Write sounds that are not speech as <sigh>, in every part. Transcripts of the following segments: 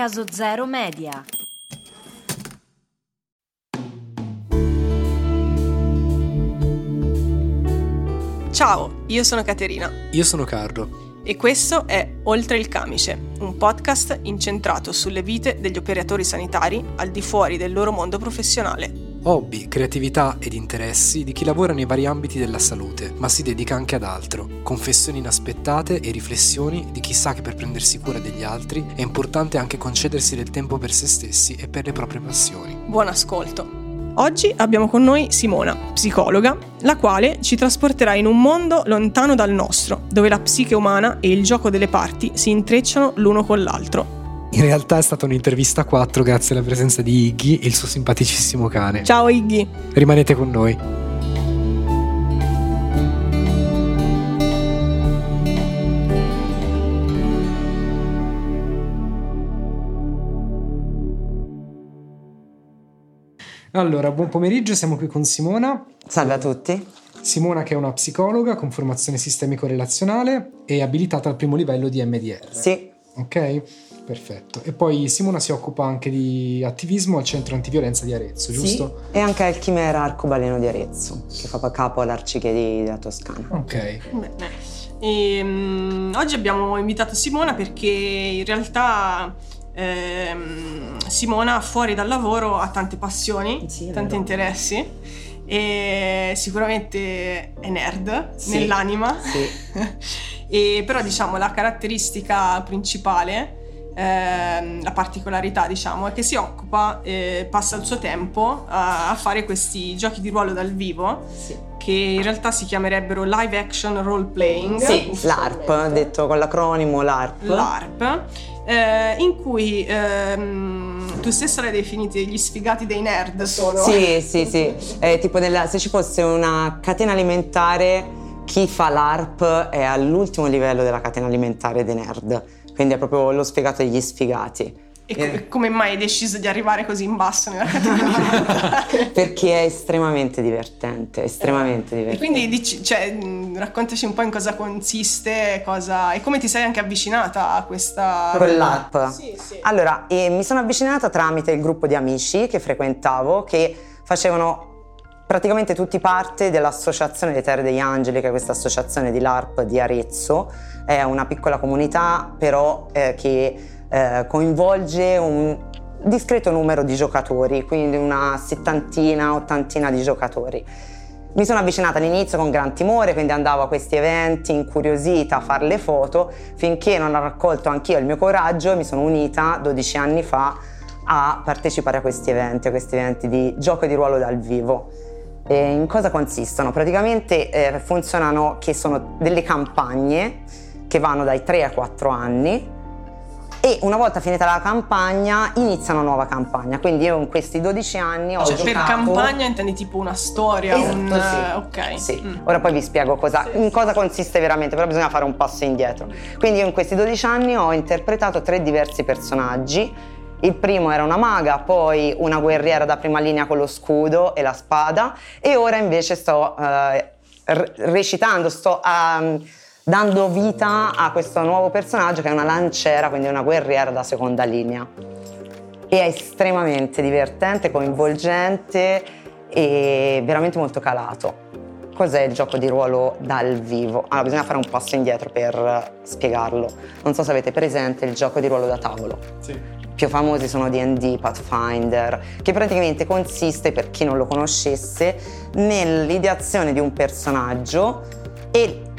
Caso Zero Media. Ciao, io sono Caterina Io sono Carlo. e questo è Oltre il Camice, un podcast incentrato sulle vite degli operatori sanitari al di fuori del loro mondo professionale. Hobby, creatività ed interessi di chi lavora nei vari ambiti della salute, ma si dedica anche ad altro. Confessioni inaspettate e riflessioni di chi sa che per prendersi cura degli altri è importante anche concedersi del tempo per se stessi e per le proprie passioni. Buon ascolto. Oggi abbiamo con noi Simona, psicologa, la quale ci trasporterà in un mondo lontano dal nostro, dove la psiche umana e il gioco delle parti si intrecciano l'uno con l'altro. In realtà è stata un'intervista a 4 grazie alla presenza di Iggy e il suo simpaticissimo cane. Ciao Iggy! Rimanete con noi. Allora, buon pomeriggio, siamo qui con Simona. Salve a tutti. Simona che è una psicologa con formazione sistemico-relazionale e abilitata al primo livello di MDR. Sì, Ok? Perfetto. E poi Simona si occupa anche di attivismo al centro antiviolenza di Arezzo, giusto? sì. E anche al Chimera Arcobaleno di Arezzo, che fa capo all'Arcichie della Toscana. Ok. Bene. Ehm, oggi abbiamo invitato Simona perché in realtà ehm, Simona fuori dal lavoro ha tante passioni, Sì, tanti vero. interessi e sicuramente è nerd Sì. nell'anima, Sì. <laughs> e però diciamo la caratteristica principale, ehm, la particolarità diciamo, è che si occupa, eh, passa il suo tempo a, a fare questi giochi di ruolo dal vivo Sì. che in realtà si chiamerebbero live action role playing. Sì, l'ARP, detto con l'acronimo l'ARP. L'ARP, eh, in cui ehm, tu stessa l'hai definiti gli sfigati dei nerd solo. Sì, sì, sì. È tipo nella- se ci fosse una catena alimentare, chi fa l'ARP è all'ultimo livello della catena alimentare dei nerd. Quindi è proprio lo sfigato degli sfigati. E co- come mai hai deciso di arrivare così in basso nella categoria? <laughs> Perché è estremamente divertente, estremamente e divertente. quindi dici, cioè, raccontaci un po' in cosa consiste cosa, e come ti sei anche avvicinata a questa... L'ARP. Sì, sì. Allora, eh, mi sono avvicinata tramite il gruppo di amici che frequentavo, che facevano praticamente tutti parte dell'Associazione dei Terre degli Angeli, che è questa associazione di LARP di Arezzo. È una piccola comunità, però eh, che eh, coinvolge un discreto numero di giocatori, quindi una settantina, ottantina di giocatori. Mi sono avvicinata all'inizio con gran timore, quindi andavo a questi eventi incuriosita a fare le foto, finché non ho raccolto anch'io il mio coraggio e mi sono unita 12 anni fa a partecipare a questi eventi, a questi eventi di gioco di ruolo dal vivo. E in cosa consistono? Praticamente eh, funzionano che sono delle campagne che vanno dai 3 ai 4 anni e una volta finita la campagna inizia una nuova campagna. Quindi io in questi 12 anni ho Cioè, per giocato... campagna intendi tipo una storia, Esatto, un... sì. Ok. Sì. Mm. Ora poi vi spiego cosa, Sì, in cosa consiste veramente, però bisogna fare un passo indietro. Quindi io in questi 12 anni ho interpretato tre diversi personaggi. Il primo era una maga, poi una guerriera da prima linea con lo scudo e la spada e ora invece sto r- recitando, sto ehm, dando vita a questo nuovo personaggio che è una lanciera, quindi una guerriera da seconda linea. E è estremamente divertente, coinvolgente e veramente molto calato. Cos'è il gioco di ruolo dal vivo? Allora, bisogna fare un passo indietro per spiegarlo. Non so se avete presente il gioco di ruolo da tavolo. Sì. più famosi sono D&D, Pathfinder, che praticamente consiste, per chi non lo conoscesse, nell'ideazione di un personaggio e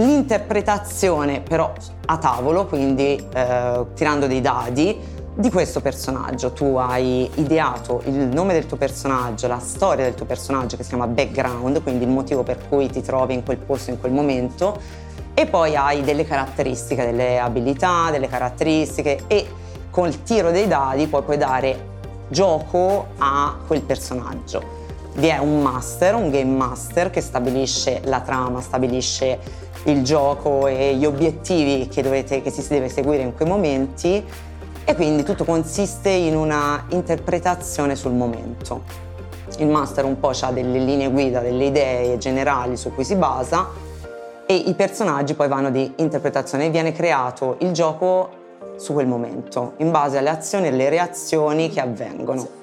l'interpretazione però a tavolo, quindi eh, tirando dei dadi, di questo personaggio. Tu hai ideato il nome del tuo personaggio, la storia del tuo personaggio che si chiama background, quindi il motivo per cui ti trovi in quel posto in quel momento e poi hai delle caratteristiche, delle abilità, delle caratteristiche e col tiro dei dadi poi puoi dare gioco a quel personaggio. Vi è un master, un game master che stabilisce la trama, stabilisce il gioco e gli obiettivi che, dovete, che si deve seguire in quei momenti e quindi tutto consiste in una interpretazione sul momento. Il master un po' ha delle linee guida, delle idee generali su cui si basa e i personaggi poi vanno di interpretazione. Viene creato il gioco su quel momento, in base alle azioni e alle reazioni che avvengono.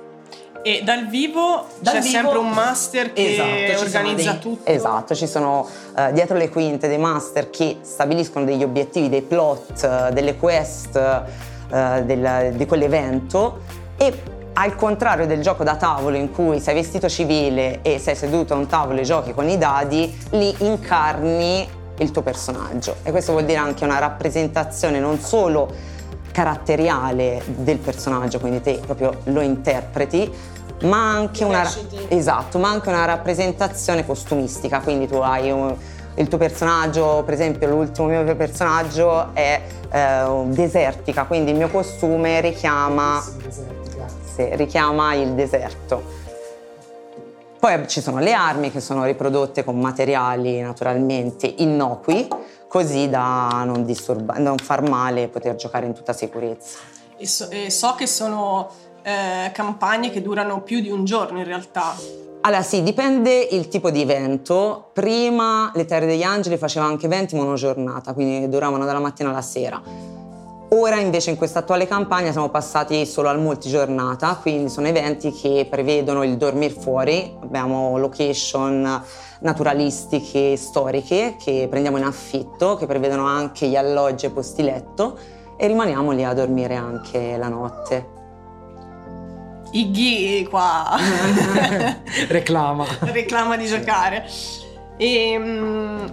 E dal vivo dal c'è vivo, sempre un master che esatto, organizza dei, tutto. Esatto, ci sono uh, dietro le quinte dei master che stabiliscono degli obiettivi, dei plot, uh, delle quest uh, del, di quell'evento e al contrario del gioco da tavolo in cui sei vestito civile e sei seduto a un tavolo e giochi con i dadi, lì incarni il tuo personaggio e questo vuol dire anche una rappresentazione non solo caratteriale del personaggio, quindi te proprio lo interpreti, ma anche, una, esatto, ma anche una rappresentazione costumistica, quindi tu hai un, il tuo personaggio, per esempio l'ultimo mio personaggio è eh, desertica, quindi il mio costume richiama, sì, richiama il deserto. Poi ci sono le armi che sono riprodotte con materiali naturalmente innocui, così da non, disturba- non far male e poter giocare in tutta sicurezza. E so, e so che sono eh, campagne che durano più di un giorno in realtà. Allora sì, dipende il tipo di evento. Prima le Terre degli Angeli faceva anche eventi monogiornata, quindi duravano dalla mattina alla sera. Ora invece in questa attuale campagna siamo passati solo al multigiornata, quindi sono eventi che prevedono il dormire fuori, abbiamo location naturalistiche storiche che prendiamo in affitto, che prevedono anche gli alloggi e posti letto e rimaniamo lì a dormire anche la notte. Iggy qua <laughs> reclama. reclama di giocare. E, um,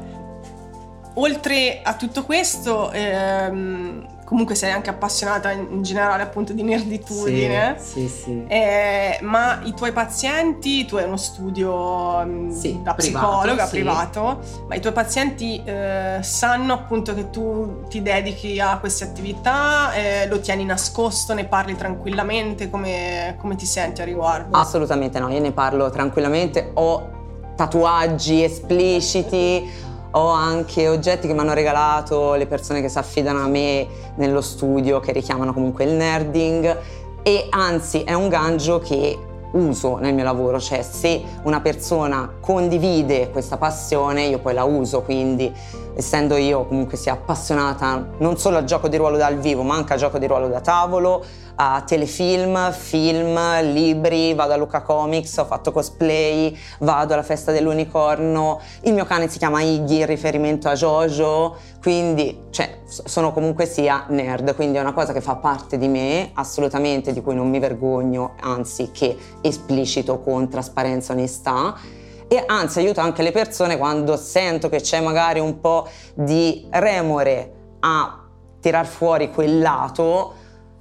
oltre a tutto questo, ehm, comunque sei anche appassionata in, generale appunto di nerditudine. Sì, sì, sì. Eh, ma i tuoi pazienti, tu hai uno studio mm, sì, da psicologa privato, sì. ma i tuoi pazienti eh, sanno appunto che tu ti dedichi a queste attività, eh, lo tieni nascosto, ne parli tranquillamente, come, come ti senti a riguardo? Assolutamente no, io ne parlo tranquillamente, ho tatuaggi espliciti ho anche oggetti che mi hanno regalato le persone che si affidano a me nello studio, che richiamano comunque il nerding. E anzi è un gancio che uso nel mio lavoro, cioè se una persona condivide questa passione io poi la uso, quindi essendo io comunque sia appassionata non solo al gioco di ruolo dal vivo ma anche al gioco di ruolo da tavolo, a telefilm, film, libri, vado a Luca Comics, ho fatto cosplay, vado alla festa dell'unicorno, il mio cane si chiama Iggy in riferimento a Jojo, quindi cioè, sono comunque sia nerd, quindi è una cosa che fa parte di me, assolutamente di cui non mi vergogno, anzi che esplicito con trasparenza e onestà e anzi aiuto anche le persone quando sento che c'è magari un po' di remore a tirar fuori quel lato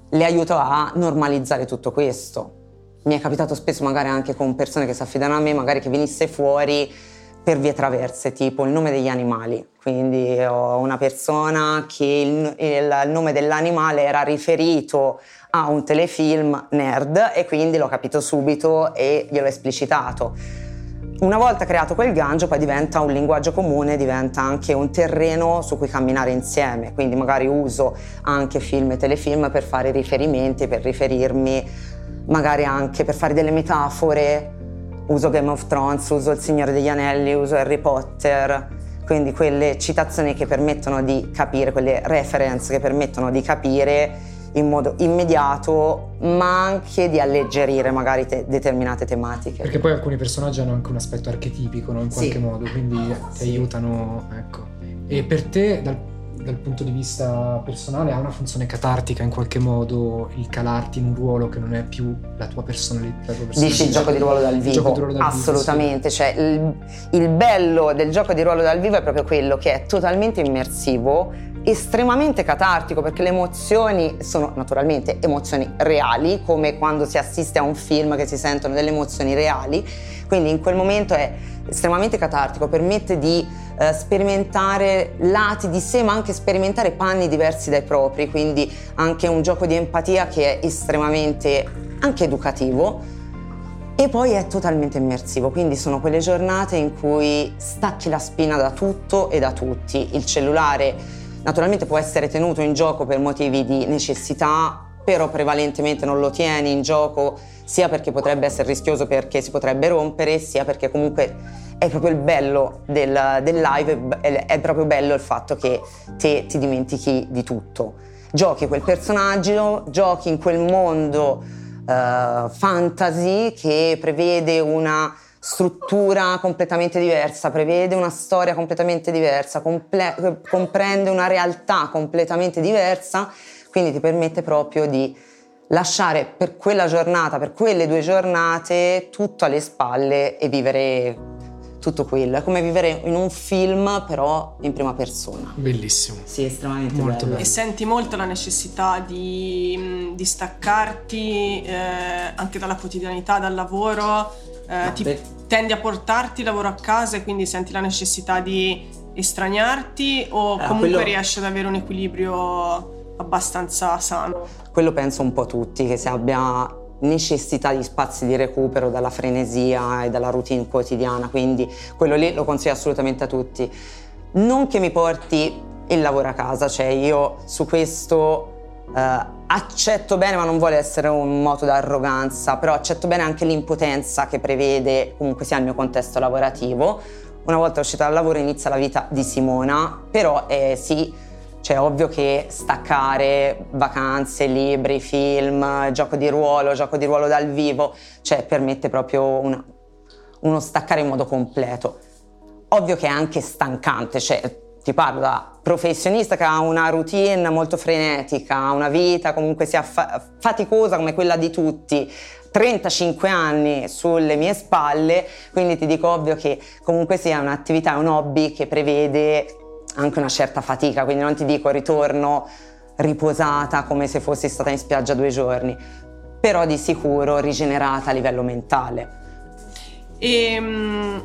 le aiuto a normalizzare tutto questo. Mi è capitato spesso magari anche con persone che si affidano a me, magari che venisse fuori per vie traverse, tipo il nome degli animali. Quindi ho una persona che il, il, nome dell'animale era riferito a un telefilm nerd e quindi l'ho capito subito e gliel'ho esplicitato una volta creato quel gancio poi diventa un linguaggio comune, diventa anche un terreno su cui camminare insieme, quindi magari uso anche film e telefilm per fare riferimenti, per riferirmi, magari anche per fare delle metafore, uso Game of Thrones, uso Il Signore degli Anelli, uso Harry Potter, quindi quelle citazioni che permettono di capire, quelle reference che permettono di capire in modo immediato, ma anche di alleggerire magari te- determinate tematiche. Perché poi alcuni personaggi hanno anche un aspetto archetipico, no? in qualche sì. modo, quindi ti aiutano, ecco. E per te, dal, dal, punto di vista personale, ha una funzione catartica in qualche modo il calarti in un ruolo che non è più la tua personalità? Dici il gioco di ruolo dal vivo? Di ruolo dal Assolutamente, vivo, sì. cioè il, il bello del gioco di ruolo dal vivo è proprio quello che è totalmente immersivo estremamente catartico perché le emozioni sono naturalmente emozioni reali, come quando si assiste a un film che si sentono delle emozioni reali, quindi in quel momento è estremamente catartico, permette di eh, sperimentare lati di sé ma anche sperimentare panni diversi dai propri, quindi anche un gioco di empatia che è estremamente anche educativo. E poi è totalmente immersivo, quindi sono quelle giornate in cui stacchi la spina da tutto e da tutti. Il cellulare Naturalmente può essere tenuto in gioco per motivi di necessità, però prevalentemente non lo tieni in gioco sia perché potrebbe essere rischioso perché si potrebbe rompere, sia perché comunque è proprio il bello del, del live, è proprio bello il fatto che te ti dimentichi di tutto. giochi quel personaggio, giochi in quel mondo uh, fantasy che prevede una struttura completamente diversa, prevede una storia completamente diversa, comple- comprende una realtà completamente diversa, quindi ti permette proprio di lasciare per quella giornata, per quelle due giornate, tutto alle spalle e vivere tutto quello. È come vivere in un film, però in prima persona. Bellissimo. Sì, estremamente Molto bello. bello. E senti molto la necessità di, di staccarti eh, anche dalla quotidianità, dal lavoro, eh, ti, beh. tendi a portarti il lavoro a casa e quindi senti la necessità di estraniarti o Ah, comunque quello- riesci ad avere un equilibrio abbastanza sano? Quello penso un po' tutti, che si abbia necessità di spazi di recupero dalla frenesia e dalla routine quotidiana, quindi quello lì lo consiglio assolutamente a tutti. Non che mi porti il lavoro a casa, cioè io su questo eh, accetto bene, ma non vuole essere un moto d'arroganza, però accetto bene anche l'impotenza che prevede comunque sia il mio contesto lavorativo. Una volta uscita dal lavoro inizia la vita di Simona, però eh, sì, cioè, ovvio che staccare vacanze, libri, film, gioco di ruolo, gioco di ruolo dal vivo, cioè permette proprio una- uno staccare in modo completo. Ovvio che è anche stancante, cioè ti parlo da professionista che ha una routine molto frenetica, una vita comunque sia fa- faticosa come quella di tutti, 35 anni sulle mie spalle, quindi ti dico ovvio che comunque sia un'attività, un hobby che prevede anche una certa fatica, quindi non ti dico ritorno riposata come se fossi stata in spiaggia due giorni, però di sicuro rigenerata a livello mentale. E mm,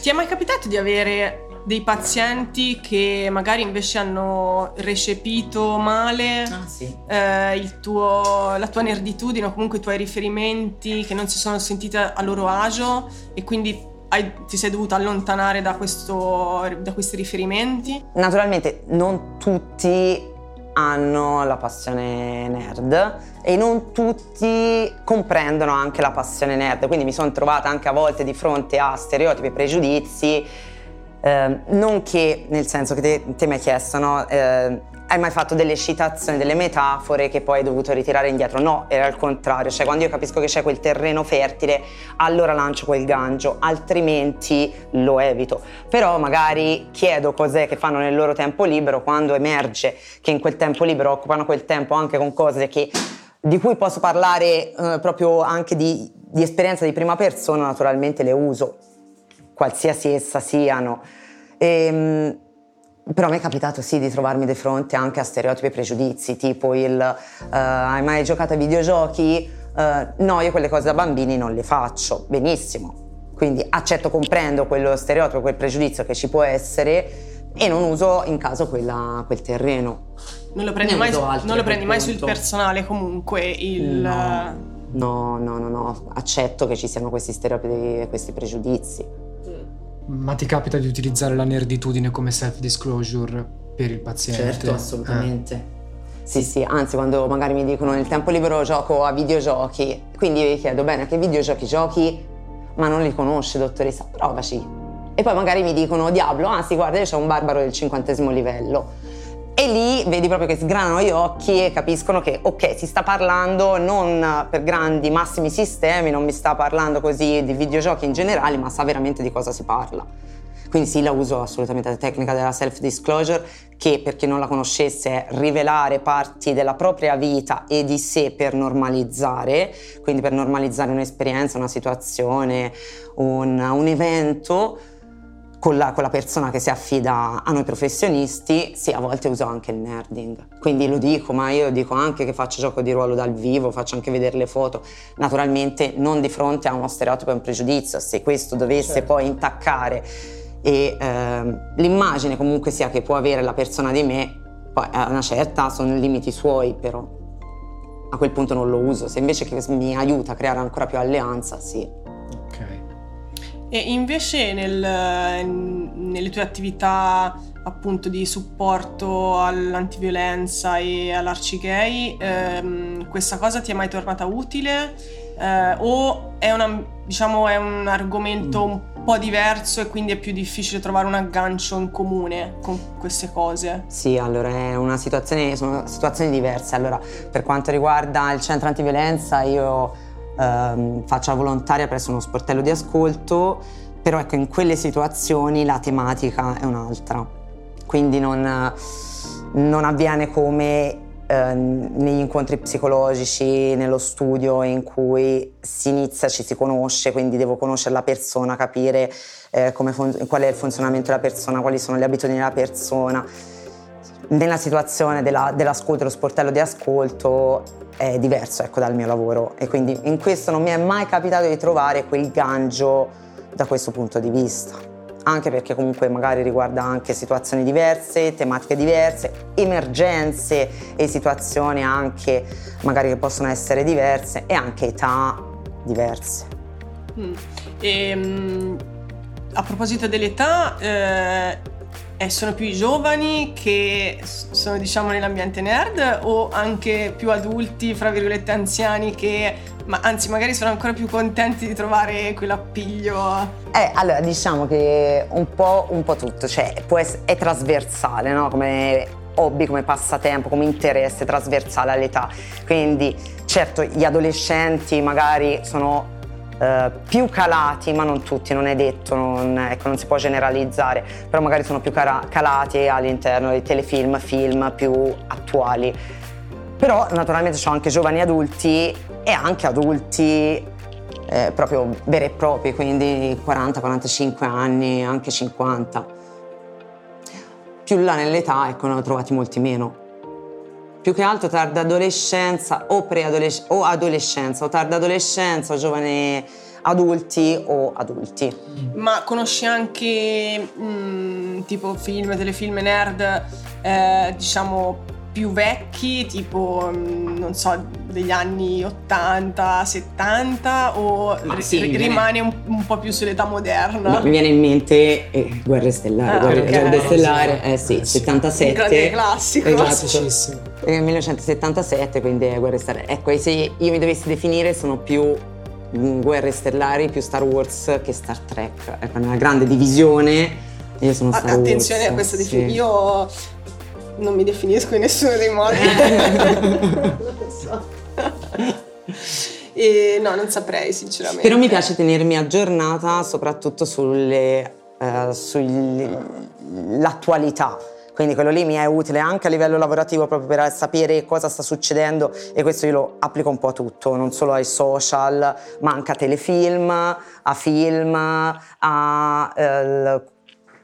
ti è mai capitato di avere dei pazienti che magari invece hanno recepito male sì. eh, il tuo- la tua nerditudine o comunque i tuoi riferimenti che non si sono sentiti a loro agio e quindi hai- ti sei dovuta allontanare da, questo- da questi riferimenti? Naturalmente non tutti hanno la passione nerd e non tutti comprendono anche la passione nerd, quindi mi sono trovata anche a volte di fronte a stereotipi e pregiudizi, eh, non che nel senso che te, te mi hai chiesto, no? Eh, hai mai fatto delle citazioni, delle metafore che poi hai dovuto ritirare indietro? No, era il contrario, cioè quando io capisco che c'è quel terreno fertile, allora lancio quel gancio, altrimenti lo evito. Però magari chiedo cos'è che fanno nel loro tempo libero quando emerge che in quel tempo libero occupano quel tempo anche con cose che, di cui posso parlare eh, proprio anche di, di esperienza di prima persona, naturalmente le uso, qualsiasi essa siano. Ehm, però mi è capitato sì di trovarmi di fronte anche a stereotipi e pregiudizi, tipo il eh, hai mai giocato ai videogiochi? Eh, no, io quelle cose da bambini non le faccio, benissimo. Quindi accetto, comprendo quello stereotipo, quel pregiudizio che ci può essere e non uso in caso quella- quel terreno. Non lo prendi, mai, non lo a prendi mai sul personale comunque il... No. No, no, no, no, accetto che ci siano questi stereotipi e questi pregiudizi. Ma ti capita di utilizzare la nerditudine come self-disclosure per il paziente? Certo, assolutamente. Sì, sì, anzi quando magari mi dicono nel tempo libero gioco a videogiochi, quindi io gli chiedo bene a che videogiochi giochi, ma non li conosce dottoressa, provaci. E poi magari mi dicono Diablo, ah sì guarda io c'ho un barbaro del cinquantesimo livello. E lì vedi proprio che sgranano gli occhi e capiscono che ok, si sta parlando non per grandi massimi sistemi, non mi sta parlando così di videogiochi in generale, ma sa veramente di cosa si parla. Quindi sì, la uso assolutamente la tecnica della self-disclosure, che per chi non la conoscesse è rivelare parti della propria vita e di sé per normalizzare, quindi per normalizzare un'esperienza, una situazione, un, un evento con la, con la persona che si affida a noi professionisti, sì, a volte uso anche il nerding. Quindi lo dico, ma io dico anche che faccio gioco di ruolo dal vivo, faccio anche vedere le foto, naturalmente non di fronte a uno stereotipo e un pregiudizio, se questo dovesse Certo. poi intaccare e ehm, l'immagine comunque sia che può avere la persona di me, poi a una certa sono limiti suoi, però a quel punto non lo uso. Se invece mi aiuta a creare ancora più alleanza, sì. E invece nel- nelle tue attività appunto di supporto all'antiviolenza e all'arcigay, ehm, questa cosa ti è mai tornata utile? Eh, o è, una, diciamo, è un argomento un po' diverso e quindi è più difficile trovare un aggancio in comune con queste cose? Sì, allora è una situazione, sono situazioni diverse. Allora, per quanto riguarda il centro antiviolenza, io ehm, faccio la volontaria presso uno sportello di ascolto, però ecco, in quelle situazioni la tematica è un'altra. Quindi non, non avviene come eh, negli incontri psicologici, nello studio in cui si inizia, ci si conosce, quindi devo conoscere la persona, capire eh, fun- qual è il funzionamento della persona, quali sono le abitudini della persona. Nella situazione della, dell'ascolto, dello sportello di ascolto è diverso ecco, dal mio lavoro e quindi in questo non mi è mai capitato di trovare quel gancio da questo punto di vista anche perché comunque magari riguarda anche situazioni diverse, tematiche diverse, emergenze e situazioni anche magari che possono essere diverse e anche età diverse. Mm. E, um, a proposito dell'età, eh, eh, sono più i giovani che sono diciamo nell'ambiente nerd o anche più adulti, fra virgolette anziani che ma anzi magari sono ancora più contenti di trovare quell'appiglio. Eh, allora diciamo che un po', un po tutto, cioè essere, è trasversale, no? Come hobby, come passatempo, come interesse trasversale all'età. Quindi certo gli adolescenti magari sono eh, più calati, ma non tutti, non è detto, non, ecco, non si può generalizzare, però magari sono più cara- calati all'interno dei telefilm, film più attuali. Però naturalmente ci sono anche giovani adulti e anche adulti eh, proprio veri e propri, quindi 40-45 anni, anche 50. Più là nell'età, ecco, ne ho trovati molti meno. Più che altro tarda adolescenza o preadolescenza o adolescenza o tarda adolescenza o giovane adulti o adulti. Ma conosci anche mh, mm, tipo film, telefilm nerd, eh, diciamo più vecchi, tipo, mm, non so, degli anni 80, 70 o sì, r- rimane un, un, po' più sull'età moderna? No, mi viene in mente eh, Guerre Stellari, ah, Guerre, okay. Guerre Stellari, eh sì, eh, 77. Un grande classico. Esatto. Eh, 1977, quindi è Guerre Stellari. Ecco, se io mi dovessi definire sono più mm, Guerre Stellari, più Star Wars che Star Trek. Ecco, una grande divisione. Io sono Star Attenzione Wars, a questa definizione. Sì. Io non mi definisco in nessuno dei modi. non so. <laughs> E no, non saprei sinceramente. Però mi piace tenermi aggiornata soprattutto sulle, uh, sull'attualità. Quindi quello lì mi è utile anche a livello lavorativo proprio per sapere cosa sta succedendo e questo io lo applico un po' a tutto, non solo ai social, ma anche a telefilm, a film, a eh,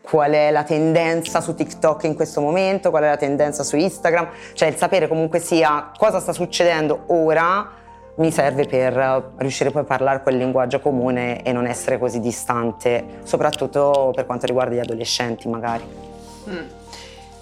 qual è la tendenza su TikTok in questo momento, qual è la tendenza su Instagram, cioè il sapere comunque sia cosa sta succedendo ora mi serve per riuscire poi a parlare quel linguaggio comune e non essere così distante, soprattutto per quanto riguarda gli adolescenti magari. Mm.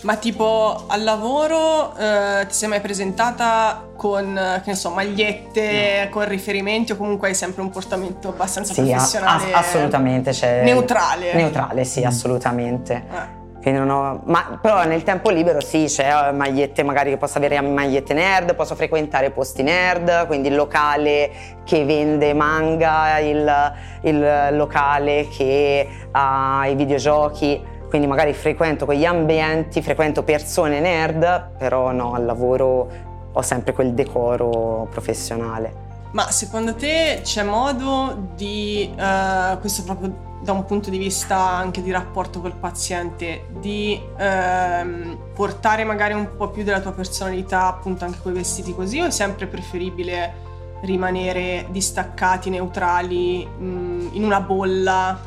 Ma tipo al lavoro eh, ti sei mai presentata con, che ne so, magliette, no. con riferimenti o comunque hai sempre un portamento abbastanza sì, professionale? Ass- assolutamente. Cioè, neutrale? Neutrale, sì, mm. assolutamente. Eh. Ho, ma, però nel tempo libero sì, c'è magliette magari che posso avere magliette nerd, posso frequentare posti nerd, quindi il locale che vende manga, il, il locale che ha i videogiochi quindi magari frequento quegli ambienti, frequento persone nerd, però no, al lavoro ho sempre quel decoro professionale. Ma secondo te c'è modo di, uh, questo proprio da un punto di vista anche di rapporto col paziente, di uh, portare magari un po' più della tua personalità appunto anche con i vestiti così o è sempre preferibile rimanere distaccati, neutrali, mh, mm, in una bolla?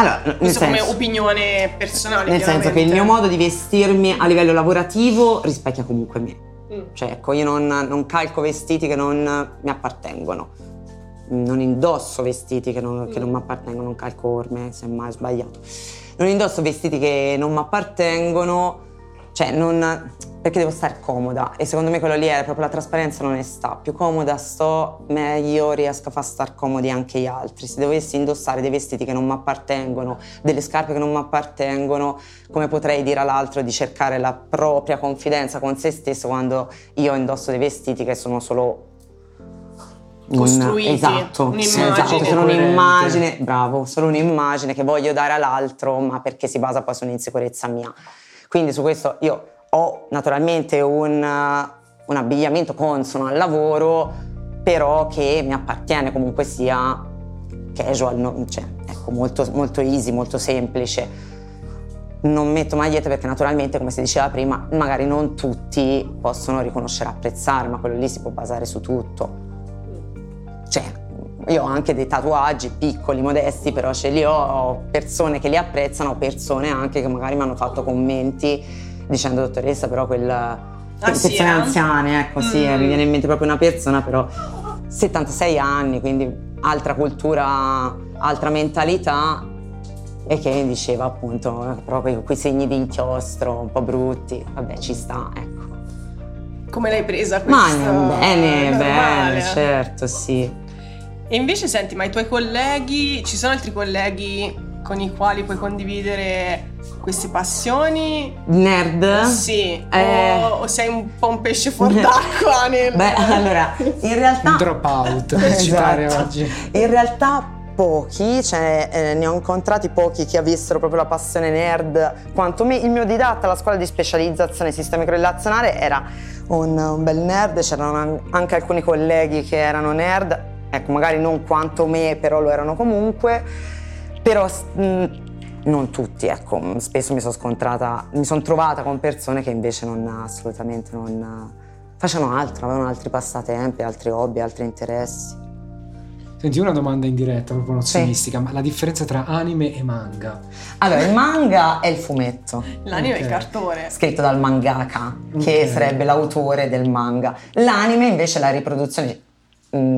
Allora, nel Questo senso, come opinione personale. Nel senso che il mio modo di vestirmi a livello lavorativo rispecchia comunque me. Mm. Cioè, ecco, io non, non, calco vestiti che non mi appartengono. Non indosso vestiti che non, mm. che non mi appartengono, non calco orme, semmai ho sbagliato. Non indosso vestiti che non mi appartengono cioè non, perché devo stare comoda. E secondo me quello lì è proprio la trasparenza l'onestà più comoda sto meglio riesco a far star comodi anche gli altri. Se dovessi indossare dei vestiti che non mi appartengono delle scarpe che non mi appartengono come potrei dire all'altro di cercare la propria confidenza con se stesso quando io indosso dei vestiti che sono solo costruiti un, esatto, un'immagine. esatto, sono un'immagine bravo solo un'immagine che voglio dare all'altro ma perché si basa poi su un'insicurezza mia quindi su questo io ho naturalmente un, un abbigliamento consono al lavoro, però che mi appartiene comunque sia casual, no? cioè, ecco, molto, molto easy, molto semplice. Non metto magliette perché naturalmente, come si diceva prima, magari non tutti possono riconoscere e apprezzare, ma quello lì si può basare su tutto. Cioè, io ho anche dei tatuaggi piccoli, modesti, però ce li ho, ho persone che li apprezzano, persone anche che magari mi hanno fatto commenti dicendo dottoressa, però quella ah, persone sì, eh? anziane, ecco, mm. sì, mi viene in mente proprio una persona, però 76 anni, quindi altra cultura, altra mentalità e che diceva appunto proprio quei segni di inchiostro un po' brutti, vabbè ci sta, ecco. Come l'hai presa questa? Ma bene, bene, certo, sì. E invece senti, ma i tuoi colleghi, ci sono altri colleghi con i quali puoi condividere queste passioni? Nerd? Sì. Eh... O, o, sei un po' un pesce fuor d'acqua? Nel... Beh, allora, in realtà... Un drop out, per citare esatto. oggi. In realtà pochi, cioè eh, ne ho incontrati pochi che avessero proprio la passione nerd quanto me. Il mio didatta alla scuola di specializzazione sistema relazionale era un, un bel nerd, c'erano anche alcuni colleghi che erano nerd, ecco magari non quanto me, però lo erano comunque, però mh, non tutti, ecco, spesso mi sono scontrata, mi sono trovata con persone che invece non assolutamente non facevano altro, avevano altri passatempi, altri hobby, altri interessi. Senti, una domanda in diretta, proprio nozionistica, sì. ma la differenza tra anime e manga? Allora, il manga è il fumetto. L'anime okay. è il cartone. Scritto dal mangaka, okay. che sarebbe l'autore del manga. L'anime invece è la riproduzione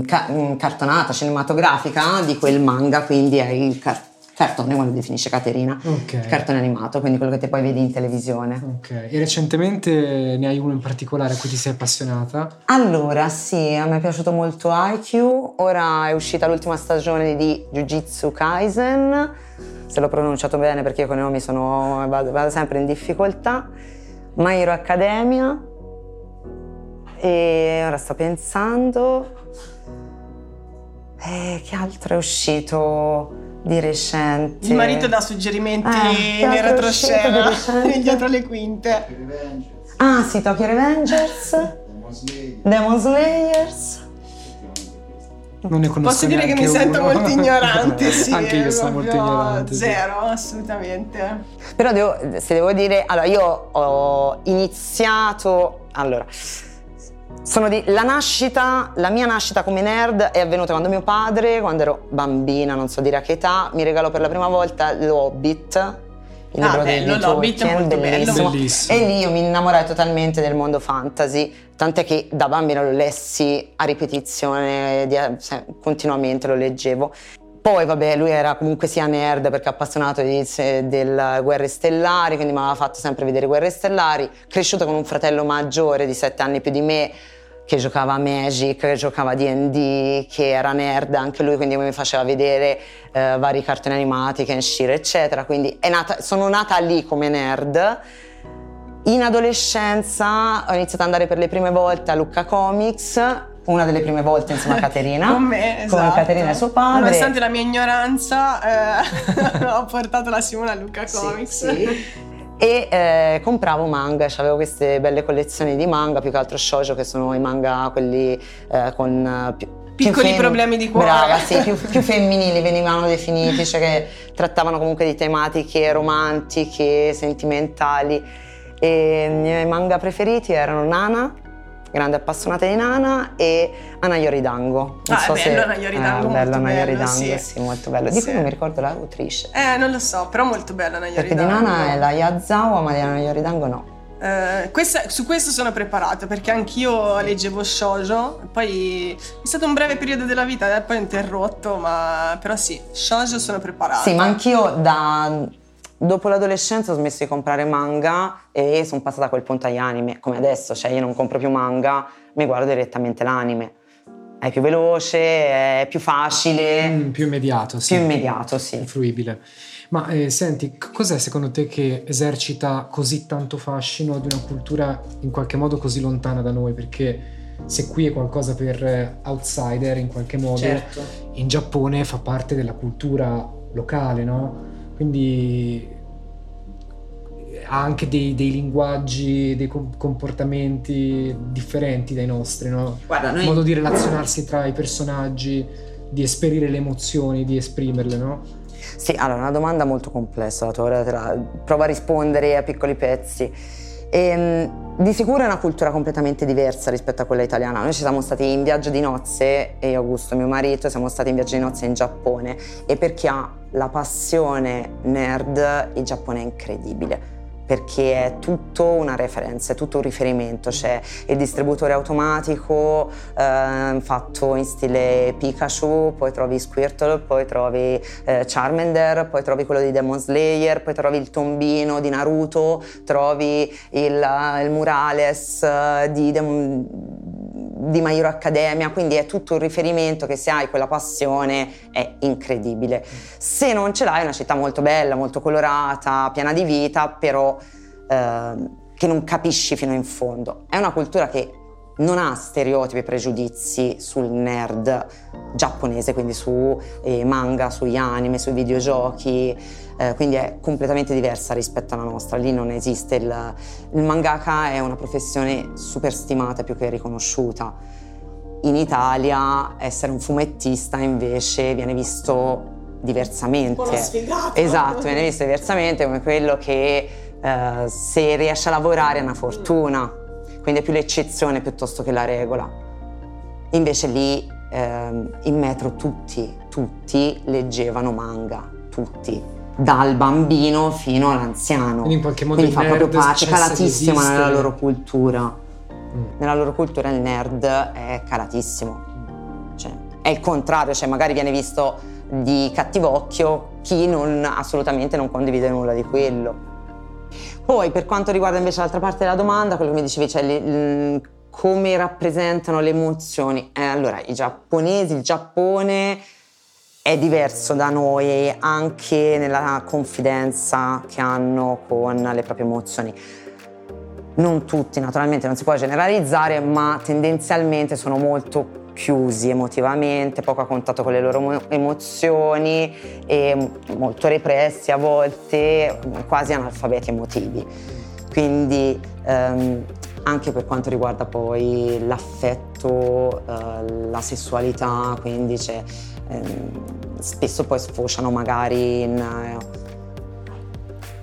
ca- cartonata, cinematografica di quel manga, quindi è il cartone cartone, come lo definisce Caterina, okay. cartone animato, quindi quello che te poi vedi in televisione. Ok, e recentemente ne hai uno in particolare a cui ti sei appassionata? Allora, sì, a me è piaciuto molto IQ, ora è uscita l'ultima stagione di Jujutsu Kaisen, se l'ho pronunciato bene perché io con i nomi sono, vado, vado sempre in difficoltà, My Hero Academia, e ora sto pensando... Eh, che altro è uscito? di recente. Il marito dà suggerimenti eh, in retroscena, <laughs> dietro le quinte. Ah sì, Tokyo Revengers, Demon Slayers. Non ne conosco Posso dire che mi sento molto ignorante, <laughs> sì. Anche io sono molto ignorante. Zero, sì. assolutamente. Però devo, se devo dire, allora io ho iniziato, allora, di, la nascita, la mia nascita come nerd è avvenuta quando mio padre, quando ero bambina, non so dire a che età, mi regalò per la prima volta l'Hobbit, il ah, libro bello, di Tolkien, bellissimo. bellissimo. E lì io mi innamorai totalmente del mondo fantasy, tant'è che da bambina lo lessi a ripetizione, continuamente lo leggevo. Poi vabbè, lui era comunque sia nerd perché appassionato di, delle guerre stellari, quindi mi aveva fatto sempre vedere guerre stellari, cresciuto con un fratello maggiore di sette anni più di me che giocava a Magic, che giocava a D&D, che era nerd anche lui, quindi mi faceva vedere eh, vari cartoni animati, Kenshiro, eccetera. Quindi nata, sono nata lì come nerd. In adolescenza ho iniziato ad andare per le prime volte a Lucca Comics, una delle prime volte insieme a <laughs> Caterina. Con me, esatto. Con Caterina e suo padre. Nonostante la mia ignoranza, eh, <laughs> ho portato la Simona a Lucca Comics. Sì, sì. E eh, compravo manga, avevo queste belle collezioni di manga, più che altro shoujo, che sono i manga quelli eh, con eh, più, piccoli fem- problemi di cuore. Brava, sì, <laughs> più, più, femminili venivano definiti, cioè che trattavano comunque di tematiche romantiche, sentimentali. E i miei manga preferiti erano Nana, grande appassionata di Nana e Anna Yoridango. Non ah, so è bello se... Anna Yoridango, eh, bello, Anna Yoridango, sì. sì. molto bello. Di sì. cui non mi ricordo l'autrice. Eh, non lo so, però molto bella Anna Yoridango. Perché di Nana è la Yazawa, ma di Anna Yoridango no. Uh, questa, su questo sono preparata perché anch'io leggevo shoujo, poi è stato un breve periodo della vita, eh, poi ho interrotto, ma però sì, shoujo sono preparata. Sì, ma anch'io da dopo l'adolescenza ho smesso di comprare manga e sono passata a quel punto agli anime, come adesso, cioè io non compro più manga, mi guardo direttamente l'anime. È più veloce, è più facile. Mm, più immediato, sì. Più immediato, sì. Fruibile. Ma eh, senti, cos'è secondo te che esercita così tanto fascino di una cultura in qualche modo così lontana da noi? Perché se qui è qualcosa per eh, outsider in qualche modo, certo. in Giappone fa parte della cultura locale, no? Quindi ha anche dei, dei, linguaggi, dei comportamenti differenti dai nostri, no? Guarda, noi... Il modo di relazionarsi tra i personaggi, di esperire le emozioni, di esprimerle, no? Sì, allora, è una domanda molto complessa, la tua, ora te la provo a rispondere a piccoli pezzi. Ehm, di sicuro è una cultura completamente diversa rispetto a quella italiana. Noi ci siamo stati in viaggio di nozze, e Augusto, mio marito, siamo stati in viaggio di nozze in Giappone e per chi ha la passione nerd, il Giappone è incredibile perché è tutto una referenza, è tutto un riferimento, c'è il distributore automatico eh, fatto in stile Pikachu, poi trovi Squirtle, poi trovi eh, Charmander, poi trovi quello di Demon Slayer, poi trovi il tombino di Naruto, trovi il, il Murales eh, di Demon di My Hero Academia, quindi è tutto un riferimento che se hai quella passione è incredibile. Se non ce l'hai è una città molto bella, molto colorata, piena di vita, però eh, che non capisci fino in fondo. È una cultura che non ha stereotipi e pregiudizi sul nerd giapponese, quindi su eh, manga, sugli anime, sui videogiochi, eh, quindi è completamente diversa rispetto alla nostra. Lì non esiste il, il mangaka, è una professione super stimata più che riconosciuta. In Italia essere un fumettista invece viene visto diversamente. Esatto, viene visto diversamente come quello che eh, se riesce a lavorare è una fortuna quindi è più l'eccezione piuttosto che la regola. Invece lì ehm, in metro tutti, tutti leggevano manga, tutti, dal bambino fino all'anziano. Quindi in qualche modo Quindi fa proprio parte, calatissimo nella loro cultura. Mm. Nella loro cultura il nerd è calatissimo. Cioè, è il contrario, cioè magari viene visto di cattivo occhio chi non, assolutamente non condivide nulla di quello. Poi per quanto riguarda invece l'altra parte della domanda, quello che mi dicevi, cioè le, come rappresentano le emozioni. Eh, allora, i giapponesi, il Giappone è diverso da noi anche nella confidenza che hanno con le proprie emozioni. Non tutti, naturalmente, non si può generalizzare, ma tendenzialmente sono molto chiusi emotivamente, poco a contatto con le loro emozioni e molto repressi a volte, quasi analfabeti emotivi. Quindi ehm, anche per quanto riguarda poi l'affetto, eh, la sessualità, quindi ehm, spesso poi sfociano magari in... Eh,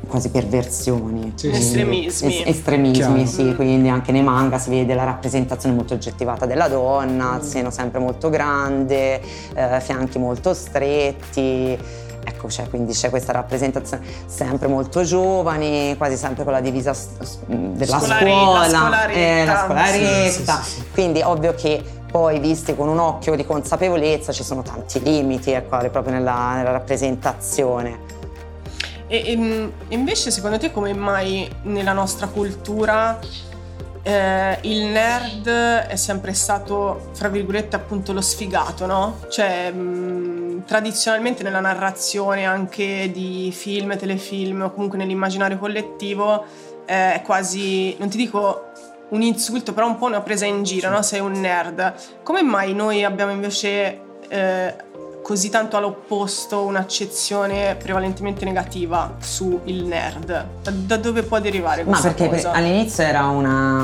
quasi perversioni. Sì, estremismi. Es- estremismi, sì, mm. quindi anche nei manga si vede la rappresentazione molto oggettivata della donna, il seno sempre molto grande, eh, fianchi molto stretti. Ecco, cioè, quindi c'è questa rappresentazione sempre molto giovani, quasi sempre con la divisa della Scolari, scuola, la scolaretta. Eh, la scolaretta. Sì, sì, quindi ovvio che poi visti con un occhio di consapevolezza ci sono tanti limiti ecco, proprio nella, nella rappresentazione. E, e, mm, invece secondo te come mai nella nostra cultura eh, il nerd è sempre stato, fra virgolette, appunto lo sfigato, no? Cioè, mh, mm, tradizionalmente nella narrazione anche di film, telefilm o comunque nell'immaginario collettivo eh, è quasi, non ti dico un insulto, però un po' una presa in giro, no? Sei un nerd. Come mai noi abbiamo invece... Eh, così tanto all'opposto un'accezione prevalentemente negativa sul nerd? Da, da, dove può derivare questa Ma perché cosa? all'inizio era una,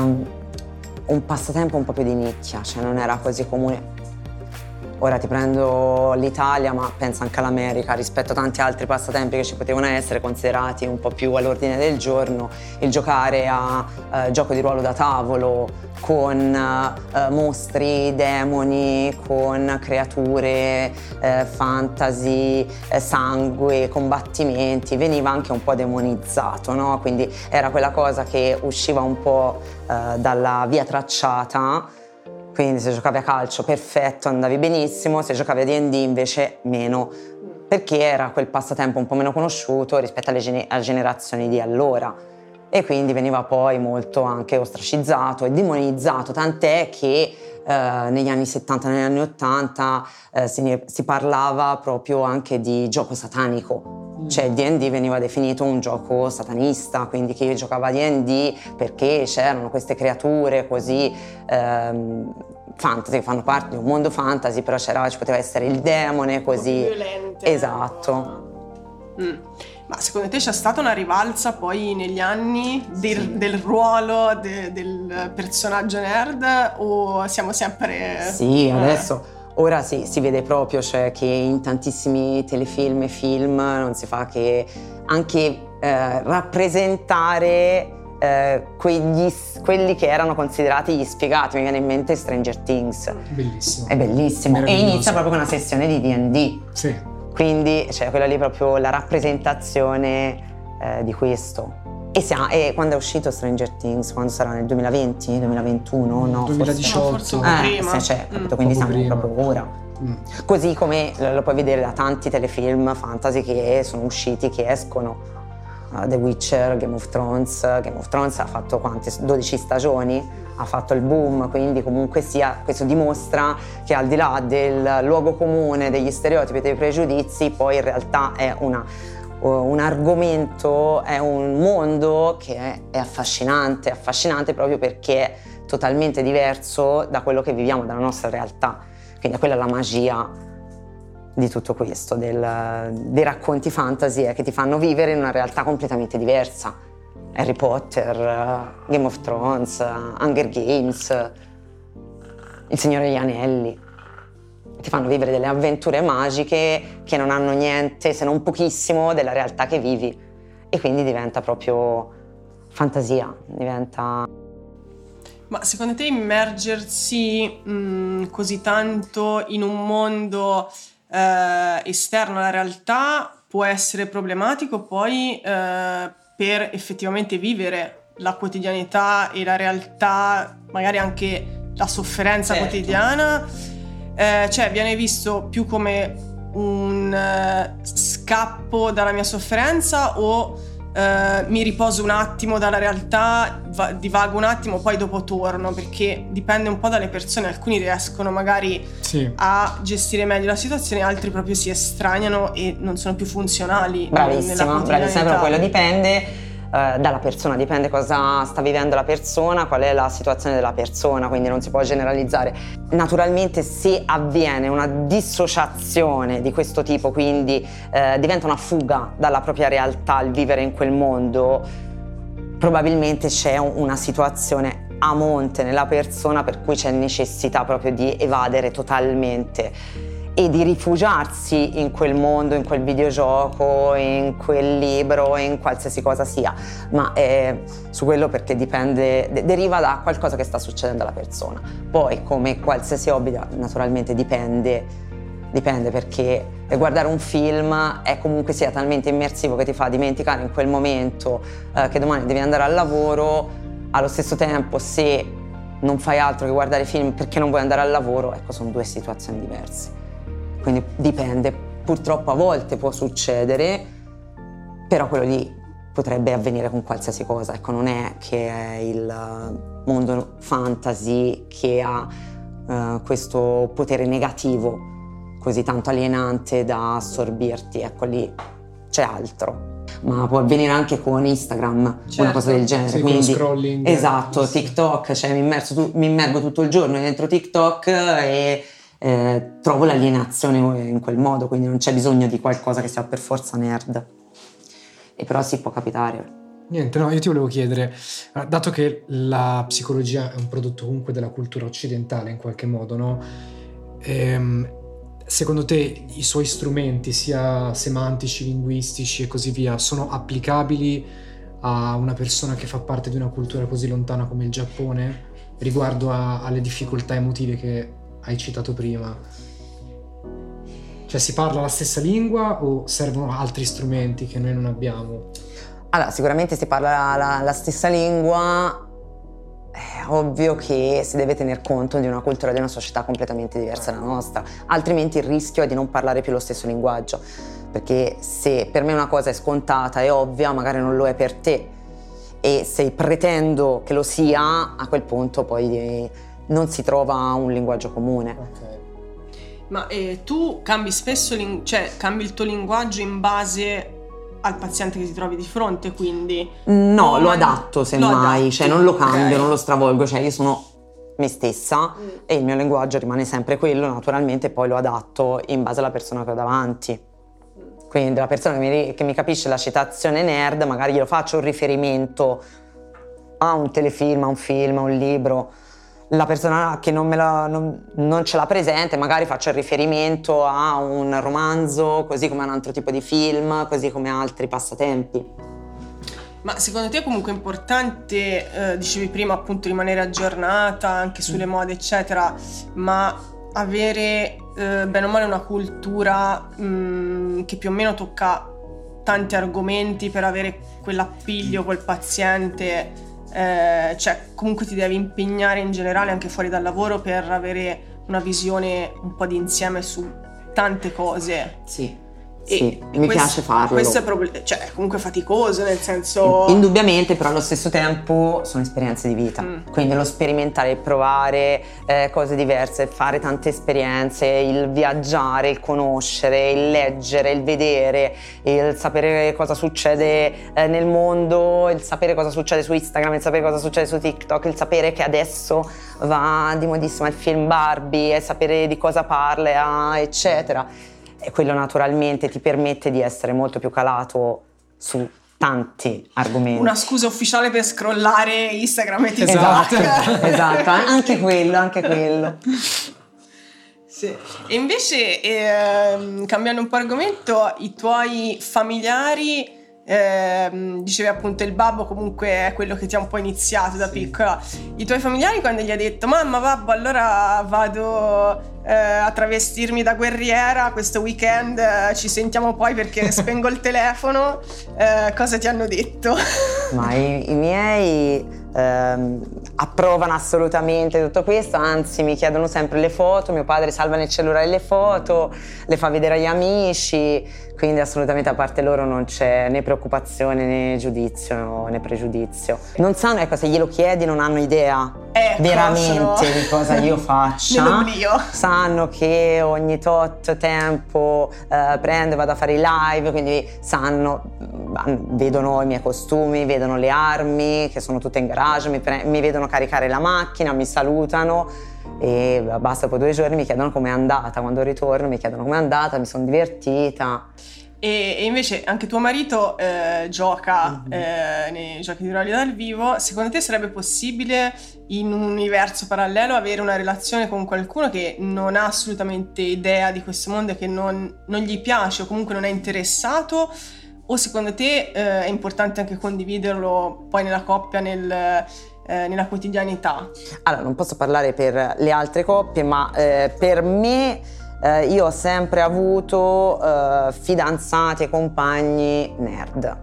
un passatempo un po' più di nicchia, cioè non era così comune. Ora ti prendo l'Italia, ma pensa anche all'America, rispetto a tanti altri passatempi che ci potevano essere considerati un po' più all'ordine del giorno, il giocare a eh, gioco di ruolo da tavolo con eh, mostri, demoni, con creature, eh, fantasy, eh, sangue, combattimenti, veniva anche un po' demonizzato, no? Quindi era quella cosa che usciva un po' eh, dalla via tracciata quindi se giocavi a calcio perfetto, andavi benissimo, se giocavi a D&D invece meno. perché era quel passatempo un po' meno conosciuto rispetto alle, gene- alle generazioni di allora e quindi veniva poi molto anche ostracizzato e demonizzato, tant'è che eh, negli anni 70, negli anni 80 eh, si, si, parlava proprio anche di gioco satanico. Mm. Cioè D&D veniva definito un gioco satanista, quindi chi giocava a D&D perché c'erano queste creature così ehm, fantasy, che fanno parte di un mondo fantasy, però c'era, ci poteva essere il demone così. Violente. Esatto. Mm. Ma secondo te c'è stata una rivalsa poi negli anni del, sì. del ruolo de, del personaggio nerd o siamo sempre... Sì, eh. adesso... Ora sì, si vede proprio cioè, che in tantissimi telefilm e film non si fa che anche eh, rappresentare eh, quegli, quelli che erano considerati gli spiegati. Mi viene in mente Stranger Things. Bellissimo. È bellissimo. E inizia proprio con una sessione di DD. Sì. Quindi cioè, quella lì è proprio la rappresentazione eh, di questo. E, siamo, e, quando è uscito Stranger Things? Quando sarà nel 2020? 2021? No, 2018. Forse, no, forse eh, prima. Cioè, mm. Quindi siamo prima. proprio ora. Mm. Così come lo puoi vedere da tanti telefilm fantasy che sono usciti, che escono. The Witcher, Game of Thrones. Game of Thrones ha fatto quante? 12 stagioni ha fatto il boom, quindi comunque sia, questo dimostra che al di là del luogo comune, degli stereotipi e dei pregiudizi, poi in realtà è una, un argomento, è un mondo che è, è affascinante, affascinante proprio perché è totalmente diverso da quello che viviamo, dalla nostra realtà. Quindi quella è la magia di tutto questo, del, dei racconti fantasy che ti fanno vivere in una realtà completamente diversa Harry Potter, uh, Game of Thrones, uh, Hunger Games, Il Signore degli Anelli. Ti fanno vivere delle avventure magiche che non hanno niente, se non pochissimo, della realtà che vivi. E quindi diventa proprio fantasia, diventa... Ma secondo te immergersi mh, mm, così tanto in un mondo eh, esterno alla realtà può essere problematico poi eh, per effettivamente vivere la quotidianità e la realtà, magari anche la sofferenza certo. quotidiana, eh, cioè viene visto più come un uh, scappo dalla mia sofferenza o uh, mi riposo un attimo dalla realtà, va- divago un attimo, poi dopo torno, perché dipende un po' dalle persone, alcuni riescono magari sì. a gestire meglio la situazione, altri proprio si estraniano e non sono più funzionali. Bravissima, però quello dipende eh, dalla persona, dipende cosa sta vivendo la persona, qual è la situazione della persona, quindi non si può generalizzare. Naturalmente se avviene una dissociazione di questo tipo, quindi eh, diventa una fuga dalla propria realtà il vivere in quel mondo, probabilmente c'è una situazione a monte nella persona per cui c'è necessità proprio di evadere totalmente e di rifugiarsi in quel mondo, in quel videogioco, in quel libro, in qualsiasi cosa sia, ma eh, su quello perché dipende, de- deriva da qualcosa che sta succedendo alla persona. Poi come qualsiasi hobby naturalmente dipende, dipende perché guardare un film è comunque sia talmente immersivo che ti fa dimenticare in quel momento eh, che domani devi andare al lavoro, allo stesso tempo se non fai altro che guardare film perché non vuoi andare al lavoro, ecco sono due situazioni diverse quindi dipende. Purtroppo a volte può succedere, però quello lì potrebbe avvenire con qualsiasi cosa, ecco, non è che è il mondo fantasy che ha uh, questo potere negativo così tanto alienante da assorbirti, ecco lì c'è altro. Ma può avvenire anche con Instagram, certo. una cosa del genere. Sì, Quindi, scrolling. Esatto, TikTok, cioè mi, immerso, mi immergo tutto il giorno dentro TikTok e eh, trovo l'alienazione in quel modo, quindi non c'è bisogno di qualcosa che sia per forza nerd. E però si può capitare. Niente, no, io ti volevo chiedere, eh, dato che la psicologia è un prodotto comunque della cultura occidentale in qualche modo, no? Ehm, secondo te i suoi strumenti, sia semantici, linguistici e così via, sono applicabili a una persona che fa parte di una cultura così lontana come il Giappone riguardo a, alle difficoltà emotive che hai citato prima. Cioè si parla la stessa lingua o servono altri strumenti che noi non abbiamo? Allora, sicuramente si parla la, la stessa lingua, è ovvio che si deve tener conto di una cultura di una società completamente diversa dalla nostra, altrimenti il rischio è di non parlare più lo stesso linguaggio. perché se per me una cosa è scontata e ovvia, magari non lo è per te. E se pretendo che lo sia, a quel punto poi non si trova un linguaggio comune. Okay. Ma eh, tu cambi spesso, ling- cioè cambi il tuo linguaggio in base al paziente che ti trovi di fronte, quindi... No, lo adatto semmai, cioè non lo cambio, okay. non lo stravolgo, cioè io sono me stessa mm. e il mio linguaggio rimane sempre quello, naturalmente poi lo adatto in base alla persona che ho davanti. Quindi la persona che mi, che mi capisce la citazione nerd, magari glielo faccio un riferimento a un telefilm, a un film, a un libro, la persona che non, la, non, non, ce l'ha presente, magari faccio il riferimento a un romanzo, così come a un altro tipo di film, così come a altri passatempi. Ma secondo te è comunque importante, eh, dicevi prima appunto rimanere aggiornata anche sulle mm. mode eccetera, ma avere eh, bene o male una cultura mh, mm, che più o meno tocca tanti argomenti per avere quell'appiglio col paziente, eh, cioè comunque ti devi impegnare in generale anche fuori dal lavoro per avere una visione un po' di insieme su tante cose. Sì. Sì, e mi questo, piace farlo. Questo è, prob- cioè, è comunque faticoso, nel senso... Indubbiamente, però allo stesso tempo sono esperienze di vita. Mm. Quindi lo sperimentare, il provare eh, cose diverse, fare tante esperienze, il viaggiare, il conoscere, il leggere, il vedere, il sapere cosa succede eh, nel mondo, il sapere cosa succede su Instagram, il sapere cosa succede su TikTok, il sapere che adesso va di modissima il film Barbie, e sapere di cosa parla, eccetera e quello naturalmente ti permette di essere molto più calato su tanti argomenti. Una scusa ufficiale per scrollare Instagram e TikTok. Esatto, <laughs> esatto, anche quello, anche quello. Sì. E invece, eh, cambiando un po' argomento, i tuoi familiari eh, dicevi appunto il babbo comunque è quello che ti ha un po' iniziato da sì. piccola. I tuoi familiari quando gli hai detto mamma babbo allora vado eh, a travestirmi da guerriera questo weekend eh, ci sentiamo poi perché <laughs> spengo il telefono, eh, cosa ti hanno detto? Ma i, i miei ehm, approvano assolutamente tutto questo, anzi mi chiedono sempre le foto, mio padre salva nel cellulare le foto, le fa vedere agli amici quindi assolutamente a parte loro non c'è né preoccupazione né giudizio né pregiudizio. Non sanno, ecco, se glielo chiedi non hanno idea ecco, veramente di cosa io <laughs> faccia. Nell'oblio. Sanno che ogni tot tempo eh, prendo e vado a fare i live, quindi sanno, vedono i miei costumi, vedono le armi che sono tutte in garage, mi, pre- mi vedono caricare la macchina, mi salutano e basta poi due giorni mi chiedono com'è andata, quando ritorno mi chiedono com'è andata, mi sono divertita. E, e, invece anche tuo marito eh, gioca mm-hmm. eh, nei giochi di ruolo dal vivo, secondo te sarebbe possibile in un universo parallelo avere una relazione con qualcuno che non ha assolutamente idea di questo mondo e che non, non gli piace o comunque non è interessato? O secondo te eh, è importante anche condividerlo poi nella coppia, nel eh, nella quotidianità? Allora, non posso parlare per le altre coppie, ma eh, per me eh, io ho sempre avuto eh, fidanzati e compagni nerd,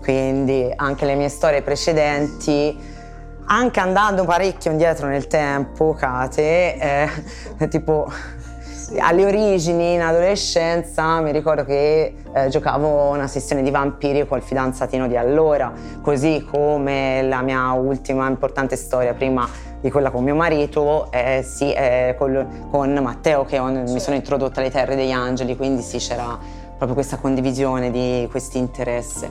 quindi anche le mie storie precedenti anche andando parecchio indietro nel tempo, Kate, eh, <laughs> tipo alle origini, in adolescenza, mi ricordo che eh, giocavo una sessione di vampiri col fidanzatino di allora, così come la mia ultima importante storia prima di quella con mio marito, eh, sì, eh, col, con Matteo che ho, mi sono introdotta alle terre degli angeli, quindi sì, c'era proprio questa condivisione di questi interessi.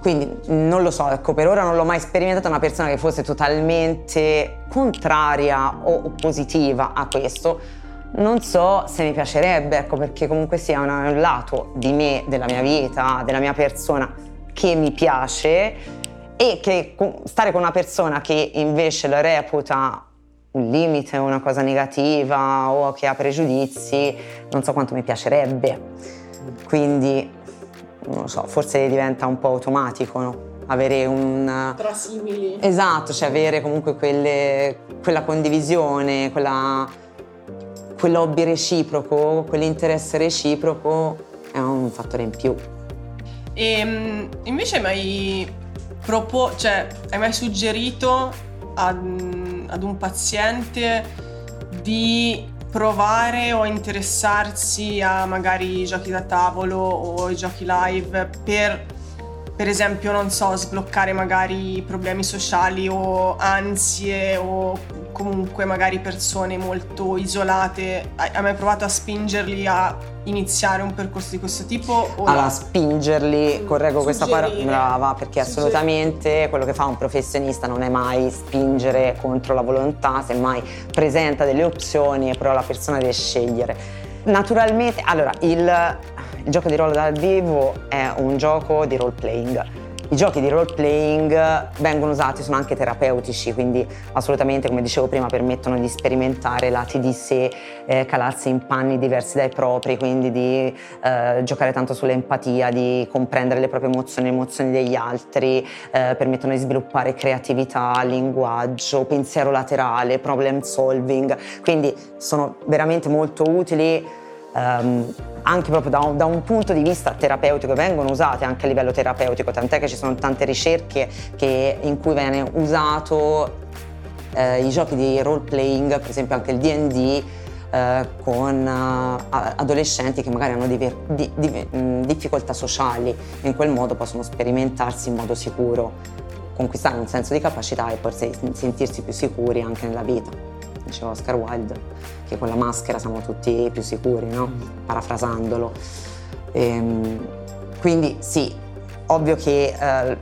Quindi non lo so, ecco, per ora non l'ho mai sperimentata una persona che fosse totalmente contraria o oppositiva a questo non so se mi piacerebbe, ecco, perché comunque sia un lato di me, della mia vita, della mia persona che mi piace e che stare con una persona che invece lo reputa un limite, una cosa negativa o che ha pregiudizi, non so quanto mi piacerebbe. Quindi, non lo so, forse diventa un po' automatico, no? Avere un... Tra simili. Esatto, cioè avere comunque quelle, quella condivisione, quella quell'hobby reciproco, quell'interesse reciproco è un fattore in più. E ehm, invece mai, propo- cioè, hai mai suggerito ad, ad un paziente di provare o interessarsi a magari giochi da tavolo o giochi live per per esempio, non so, sbloccare magari problemi sociali o ansie o comunque magari persone molto isolate. Hai mai provato a spingerli a iniziare un percorso di questo tipo? Allora, spingerli, correggo questa parola, brava, perché Suggerire. assolutamente quello che fa un professionista non è mai spingere contro la volontà, semmai presenta delle opzioni e però la persona deve scegliere. Naturalmente, allora, il il gioco di ruolo dal vivo è un gioco di role playing. I giochi di role playing vengono usati, sono anche terapeutici, quindi assolutamente, come dicevo prima, permettono di sperimentare lati di sé, eh, calarsi in panni diversi dai propri, quindi di eh, giocare tanto sull'empatia, di comprendere le proprie emozioni, le emozioni degli altri, eh, permettono di sviluppare creatività, linguaggio, pensiero laterale, problem solving, quindi sono veramente molto utili ehm, anche proprio da un, da un, punto di vista terapeutico, vengono usate anche a livello terapeutico, tant'è che ci sono tante ricerche che, in cui viene usato eh, i giochi di role playing, per esempio anche il DD, eh, con uh, adolescenti che magari hanno diver- di, di, mh, difficoltà sociali e in quel modo possono sperimentarsi in modo sicuro, conquistare un senso di capacità e poi sentirsi più sicuri anche nella vita, diceva Oscar Wilde che con la maschera siamo tutti più sicuri, no? Mm. parafrasandolo. Ehm, quindi sì, ovvio che eh,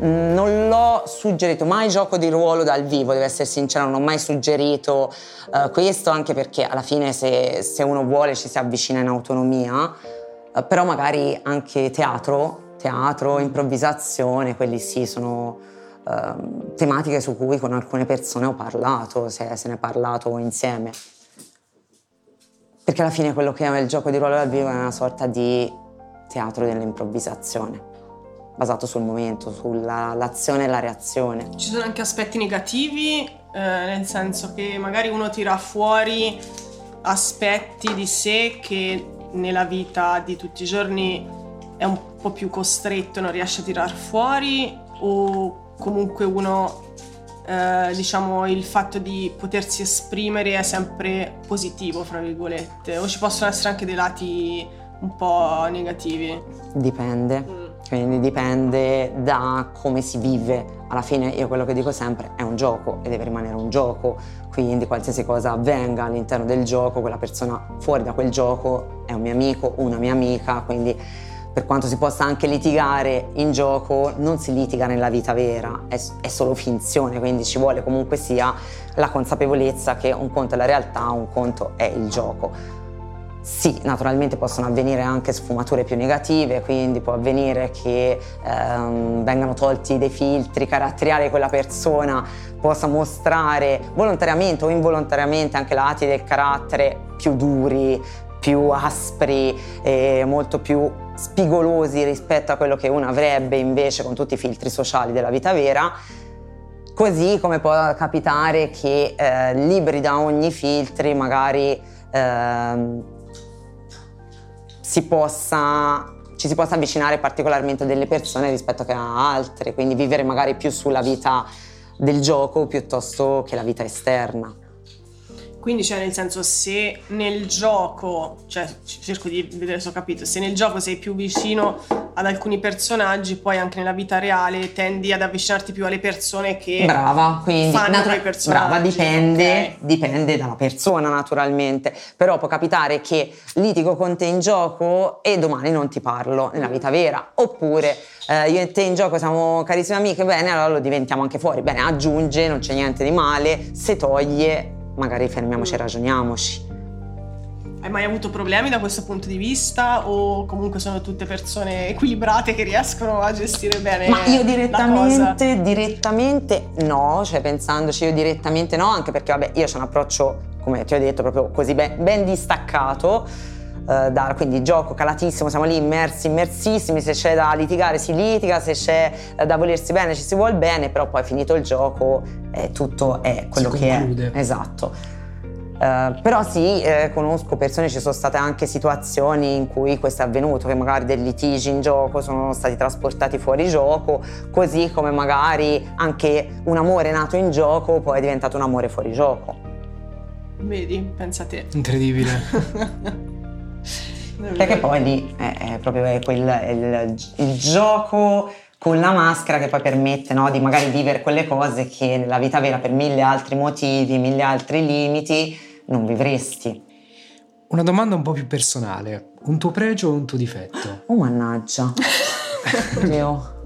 non l'ho suggerito mai gioco di ruolo dal vivo, devo essere sincera, non ho mai suggerito eh, questo, anche perché alla fine se, se, uno vuole ci si avvicina in autonomia, eh, però magari anche teatro, teatro, improvvisazione, quelli sì sono Uh, tematiche su cui con alcune persone ho parlato, se, se ne è parlato insieme. Perché alla fine quello che è il gioco di ruolo dal vivo è una sorta di teatro dell'improvvisazione, basato sul momento, sull'azione e la reazione. Ci sono anche aspetti negativi, eh, nel senso che magari uno tira fuori aspetti di sé che nella vita di tutti i giorni è un po' più costretto, non riesce a tirar fuori o comunque uno eh, diciamo il fatto di potersi esprimere è sempre positivo, fra virgolette, o ci possono essere anche dei lati un po' negativi? Dipende, mm. quindi dipende da come si vive. Alla fine io quello che dico sempre è un gioco e deve rimanere un gioco, quindi qualsiasi cosa avvenga all'interno del gioco, quella persona fuori da quel gioco è un mio amico, una mia amica, quindi per quanto si possa anche litigare in gioco, non si litiga nella vita vera, è, è, solo finzione, quindi ci vuole comunque sia la consapevolezza che un conto è la realtà, un conto è il gioco. Sì, naturalmente possono avvenire anche sfumature più negative, quindi può avvenire che ehm, vengano tolti dei filtri caratteriali di quella persona, possa mostrare volontariamente o involontariamente anche lati del carattere più duri, più aspri e molto più spigolosi rispetto a quello che uno avrebbe invece con tutti i filtri sociali della vita vera. Così come può capitare che eh, liberi da ogni filtri magari eh, si possa, ci si possa avvicinare particolarmente a delle persone rispetto a altre, quindi vivere magari più sulla vita del gioco piuttosto che la vita esterna. Quindi, cioè, nel senso, se nel gioco, cioè, cerco di vedere se ho capito, se nel gioco sei più vicino ad alcuni personaggi, poi anche nella vita reale tendi ad avvicinarti più alle persone che brava, quindi, fanno natura- quei personaggi. Brava, dipende, okay. dipende dalla persona, naturalmente. Però può capitare che litigo con te in gioco e domani non ti parlo nella vita vera. Oppure eh, io e te in gioco siamo carissime amiche, bene, allora lo diventiamo anche fuori. Bene, aggiunge, non c'è niente di male, se toglie magari fermiamoci e ragioniamoci. Hai mai avuto problemi da questo punto di vista o comunque sono tutte persone equilibrate che riescono a gestire bene Ma io direttamente, direttamente no, cioè pensandoci io direttamente no, anche perché vabbè io ho un approccio, come ti ho detto, proprio così ben, ben distaccato. Uh, da, quindi gioco calatissimo, siamo lì immersi, immersissimi, se c'è da litigare si litiga, se c'è uh, da volersi bene ci si vuole bene, però poi finito il gioco eh, tutto è quello si che conclude. è. Esatto. Uh, però sì, eh, conosco persone, ci sono state anche situazioni in cui questo è avvenuto, che magari dei litigi in gioco sono stati trasportati fuori gioco, così come magari anche un amore nato in gioco poi è diventato un amore fuori gioco. Vedi, pensa te. Incredibile. <laughs> Perché poi lì è, è proprio quel, è il, il, gioco con la maschera che poi permette no, di magari vivere quelle cose che nella vita vera per mille altri motivi, mille altri limiti non vivresti. Una domanda un po' più personale, un tuo pregio o un tuo difetto? Oh mannaggia. <laughs> Dio.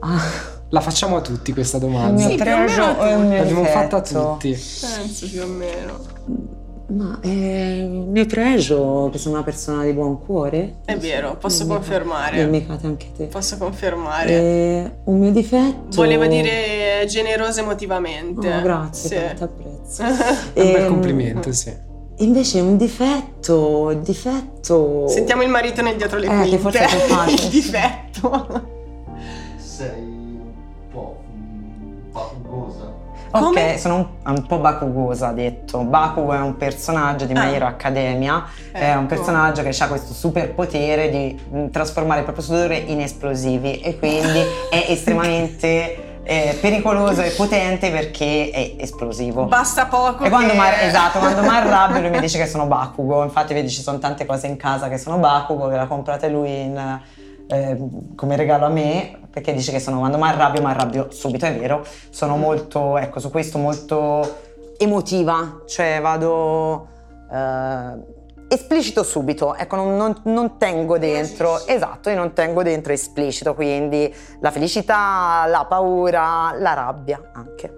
Ah. La facciamo a tutti questa domanda. Il mio pregio o il mio L'abbiamo difetto? fatta a tutti. Penso più o meno. Ma eh, mi pregio che sono una persona di buon cuore. È vero, posso Non mi- confermare. Mi cate anche te. Posso confermare. Eh, un mio difetto. Voleva dire generosa emotivamente. Oh, grazie, Sì. tanto apprezzo. <laughs> È un bel Ehm, complimento, sì. Invece un difetto, il difetto. Sentiamo il marito nel dietro le Eh, che quinte. forse <laughs> è il difetto. Sei un po' faticosa. Ok, Come? sono un, un po' Bakugosa, ha detto. Bakugo è un personaggio di My Ah. Hero Academia, è un Ecco. personaggio che ha questo superpotere di mm, trasformare il proprio sudore in esplosivi e quindi <laughs> è estremamente eh, pericoloso e potente perché è esplosivo. Basta poco. E quando che- mi <laughs> esatto, quando mi arrabbio lui mi dice che sono Bakugo, infatti vedi ci sono tante cose in casa che sono Bakugo, che l'ha comprate lui in, eh, come regalo a me, perché dice che sono, quando mi arrabbio mi arrabbio subito, è vero, sono molto, ecco su questo molto emotiva, cioè vado... eh, esplicito subito, ecco non, non- non tengo dentro, esatto, io non tengo dentro esplicito, quindi la felicità, la paura, la rabbia anche.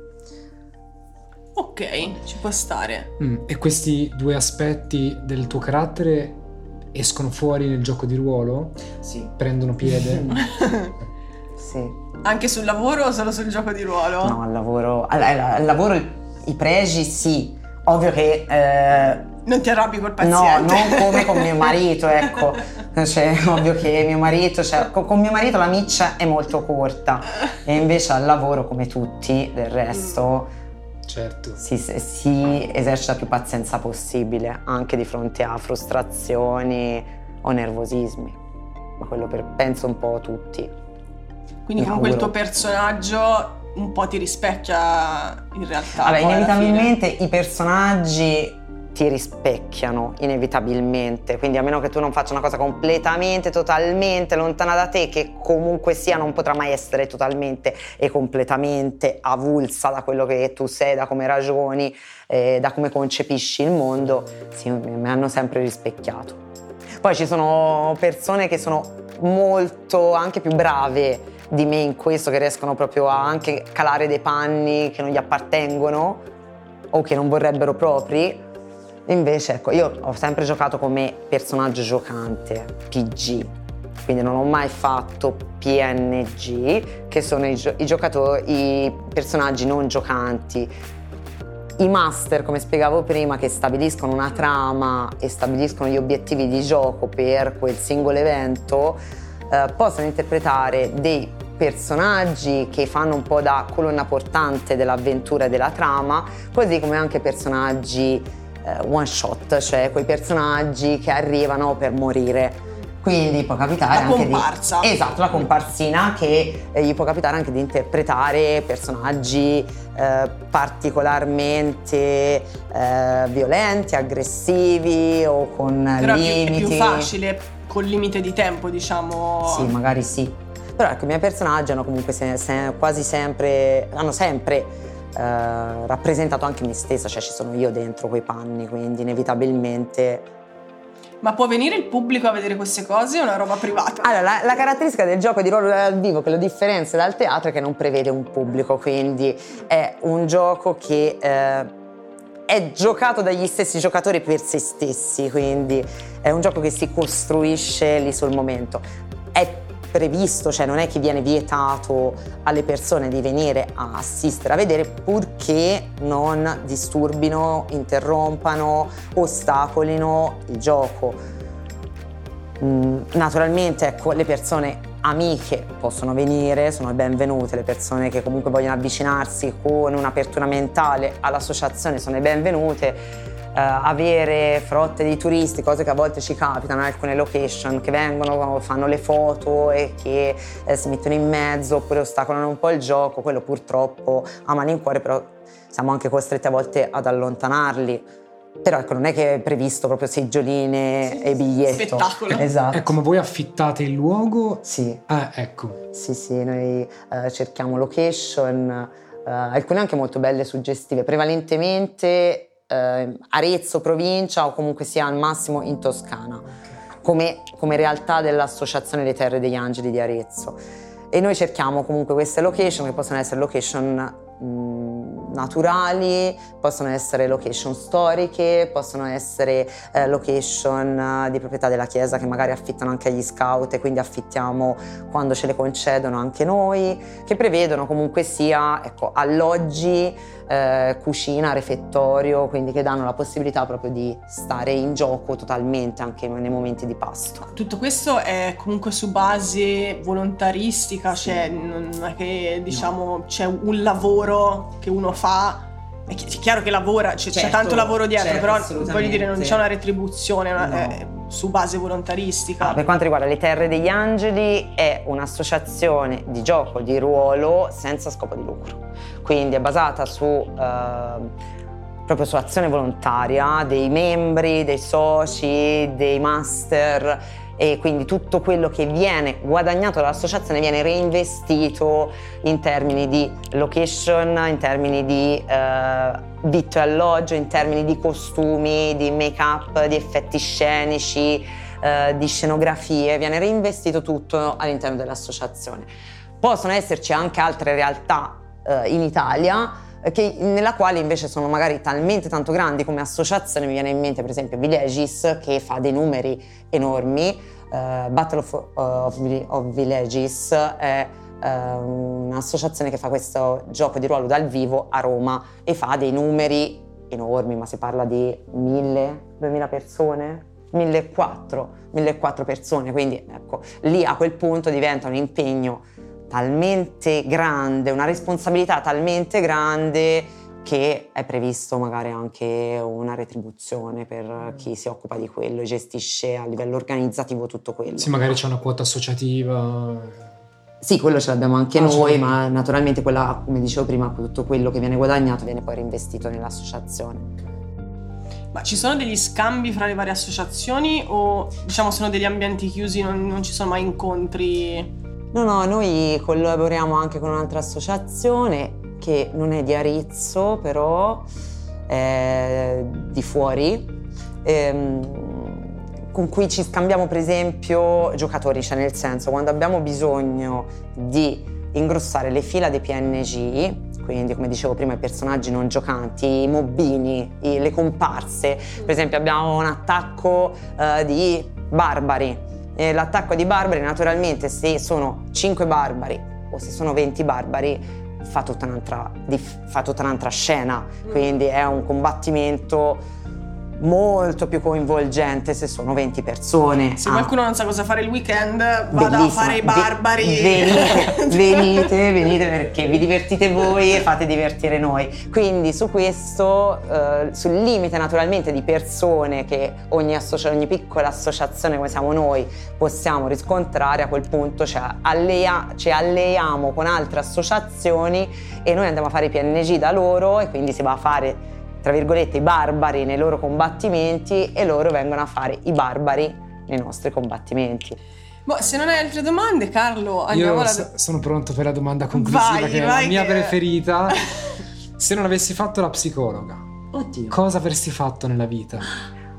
Ok, ci può stare. Mm, E questi due aspetti del tuo carattere escono fuori nel gioco di ruolo? Sì. Prendono piede? <laughs> Sì. Anche sul lavoro o solo sul gioco di ruolo? No, al lavoro, al, al- al lavoro i pregi sì, ovvio che eh, Non ti arrabbi col no, paziente. non come con mio marito, <laughs> ecco, cioè ovvio che mio marito, cioè, co- con mio marito la miccia è molto corta e invece al lavoro come tutti del resto certo. si, si esercita più pazienza possibile anche di fronte a frustrazioni o nervosismi, ma quello per, penso un po' tutti. Quindi Mi comunque il tuo auguro. personaggio un po' ti rispecchia in realtà. Vabbè, inevitabilmente i personaggi ti rispecchiano, inevitabilmente. Quindi a meno che tu non faccia una cosa completamente, totalmente lontana da te, che comunque sia non potrà mai essere totalmente e completamente avulsa da quello che tu sei, da come ragioni, eh, da come concepisci il mondo, sì, mi hanno sempre rispecchiato. Poi ci sono persone che sono molto anche più brave di me in questo, che riescono proprio a anche calare dei panni che non gli appartengono o che non vorrebbero propri. Invece, ecco, io ho sempre giocato come personaggio giocante, PG, quindi non ho mai fatto PNG, che sono i, gio- i giocatori, i personaggi non giocanti. I master, come spiegavo prima, che stabiliscono una trama e stabiliscono gli obiettivi di gioco per quel singolo evento, eh, possono interpretare dei personaggi che fanno un po' da colonna portante dell'avventura e della trama, così come anche personaggi eh, one shot, cioè quei personaggi che arrivano per morire. Quindi può capitare La anche comparsa. di esatto, la comparsina che eh, gli può capitare anche di interpretare personaggi eh, particolarmente eh, violenti, aggressivi o con Però è più, è limiti. più facile col limite di tempo, diciamo. Sì, magari sì. Però ecco, i miei personaggi hanno comunque se- se- quasi sempre, hanno sempre eh, rappresentato anche me stessa, cioè ci sono io dentro quei panni, quindi inevitabilmente... Ma può venire il pubblico a vedere queste cose o è una roba privata? Allora, la, la caratteristica del gioco di ruolo dal vivo che lo differenzia dal teatro è che non prevede un pubblico, quindi è un gioco che eh, è giocato dagli stessi giocatori per se stessi, quindi è un gioco che si costruisce lì sul momento. È previsto, cioè non è che viene vietato alle persone di venire a assistere a vedere purché non disturbino, interrompano, ostacolino il gioco. Mm, Naturalmente, ecco, le persone amiche possono venire, sono benvenute, le persone che comunque vogliono avvicinarsi con un'apertura mentale all'associazione sono benvenute. Eh, avere frotte di turisti, cose che a volte ci capitano in alcune location, che vengono, fanno le foto e che eh, si mettono in mezzo oppure ostacolano un po' il gioco, quello purtroppo a malincuore, però siamo anche costretti a volte ad allontanarli Però ecco, non è che è previsto proprio seggioline e biglietto. Spettacolo. <laughs> Esatto. Ecco, ma voi affittate il luogo? Sì, Ah, ecco. sì, sì, noi eh, cerchiamo location, eh, alcune anche molto belle e suggestive, prevalentemente eh, Arezzo, provincia o comunque sia al massimo in Toscana, come, come realtà dell'Associazione dei Terre degli Angeli di Arezzo. E noi cerchiamo comunque queste location che possono essere location mh, naturali, possono essere location storiche, possono essere eh, location eh, di proprietà della chiesa che magari affittano anche agli scout e quindi affittiamo quando ce le concedono anche noi, che prevedono comunque sia ecco, alloggi, eh, cucina, refettorio, quindi che danno la possibilità proprio di stare in gioco totalmente anche nei momenti di pasto. Tutto questo è comunque su base volontaristica, cioè non è che diciamo c'è un lavoro che uno fa. È chi- è chiaro che lavora, c'è, c'è Certo, tanto lavoro dietro, certo, però voglio dire, non c'è una retribuzione una- No. è su base volontaristica. Ah, per quanto riguarda le Terre degli Angeli è un'associazione di gioco di ruolo senza scopo di lucro, quindi è basata su ehm, proprio su azione volontaria dei membri, dei soci, dei master e quindi tutto quello che viene guadagnato dall'associazione viene reinvestito in termini di location, in termini di eh, vitto e alloggio, in termini di costumi, di make-up, di effetti scenici, eh, di scenografie, viene reinvestito tutto all'interno dell'associazione. Possono esserci anche altre realtà eh, in Italia che- nella quale invece sono magari talmente tanto grandi come associazione, mi viene in mente per esempio Villages che fa dei numeri enormi, eh, Battle of, Vi- of Villages è eh, un'associazione che fa questo gioco di ruolo dal vivo a Roma e fa dei numeri enormi, ma si parla di 1000, 2000 persone, 1400, 1400 persone, quindi ecco, lì a quel punto diventa un impegno talmente grande, una responsabilità talmente grande che è previsto magari anche una retribuzione per chi si occupa di quello e gestisce a livello organizzativo tutto quello. Sì, magari c'è una quota associativa. Sì, quello ce l'abbiamo anche Ah, noi, sì. ma naturalmente quella, come dicevo prima, tutto quello che viene guadagnato viene poi reinvestito nell'associazione. Ma ci sono degli scambi fra le varie associazioni o diciamo sono degli ambienti chiusi, non, non ci sono mai incontri? No, no, noi collaboriamo anche con un'altra associazione che non è di Arezzo, però è di fuori, ehm, con cui ci scambiamo per esempio giocatori, cioè nel senso quando abbiamo bisogno di ingrossare le fila dei PNG, quindi come dicevo prima i personaggi non giocanti, i mobbini, i- le comparse, per esempio abbiamo un attacco eh, di barbari, e l'attacco di barbari naturalmente se sono 5 barbari o se sono 20 barbari fa tutta un'altra, fa tutta un'altra scena, quindi è un combattimento molto più coinvolgente se sono 20 persone. Se Ah, qualcuno non sa cosa fare il weekend, vada a bellissima. fare i barbari. venite, <laughs> venite, venite perché vi divertite voi e fate divertire noi. Quindi su questo, eh, sul limite naturalmente di persone che ogni, associa- ogni piccola associazione come siamo noi possiamo riscontrare, a quel punto ci, allea- ci alleiamo con altre associazioni e noi andiamo a fare i PNG da loro e quindi si va a fare tra virgolette i barbari nei loro combattimenti e loro vengono a fare i barbari nei nostri combattimenti. Boh, se non hai altre domande, Carlo, andiamo Io alla. so- sono pronto per la domanda conclusiva Vai, che è la mia che- preferita. <laughs> Se non avessi fatto la psicologa, Oddio. cosa avresti fatto nella vita?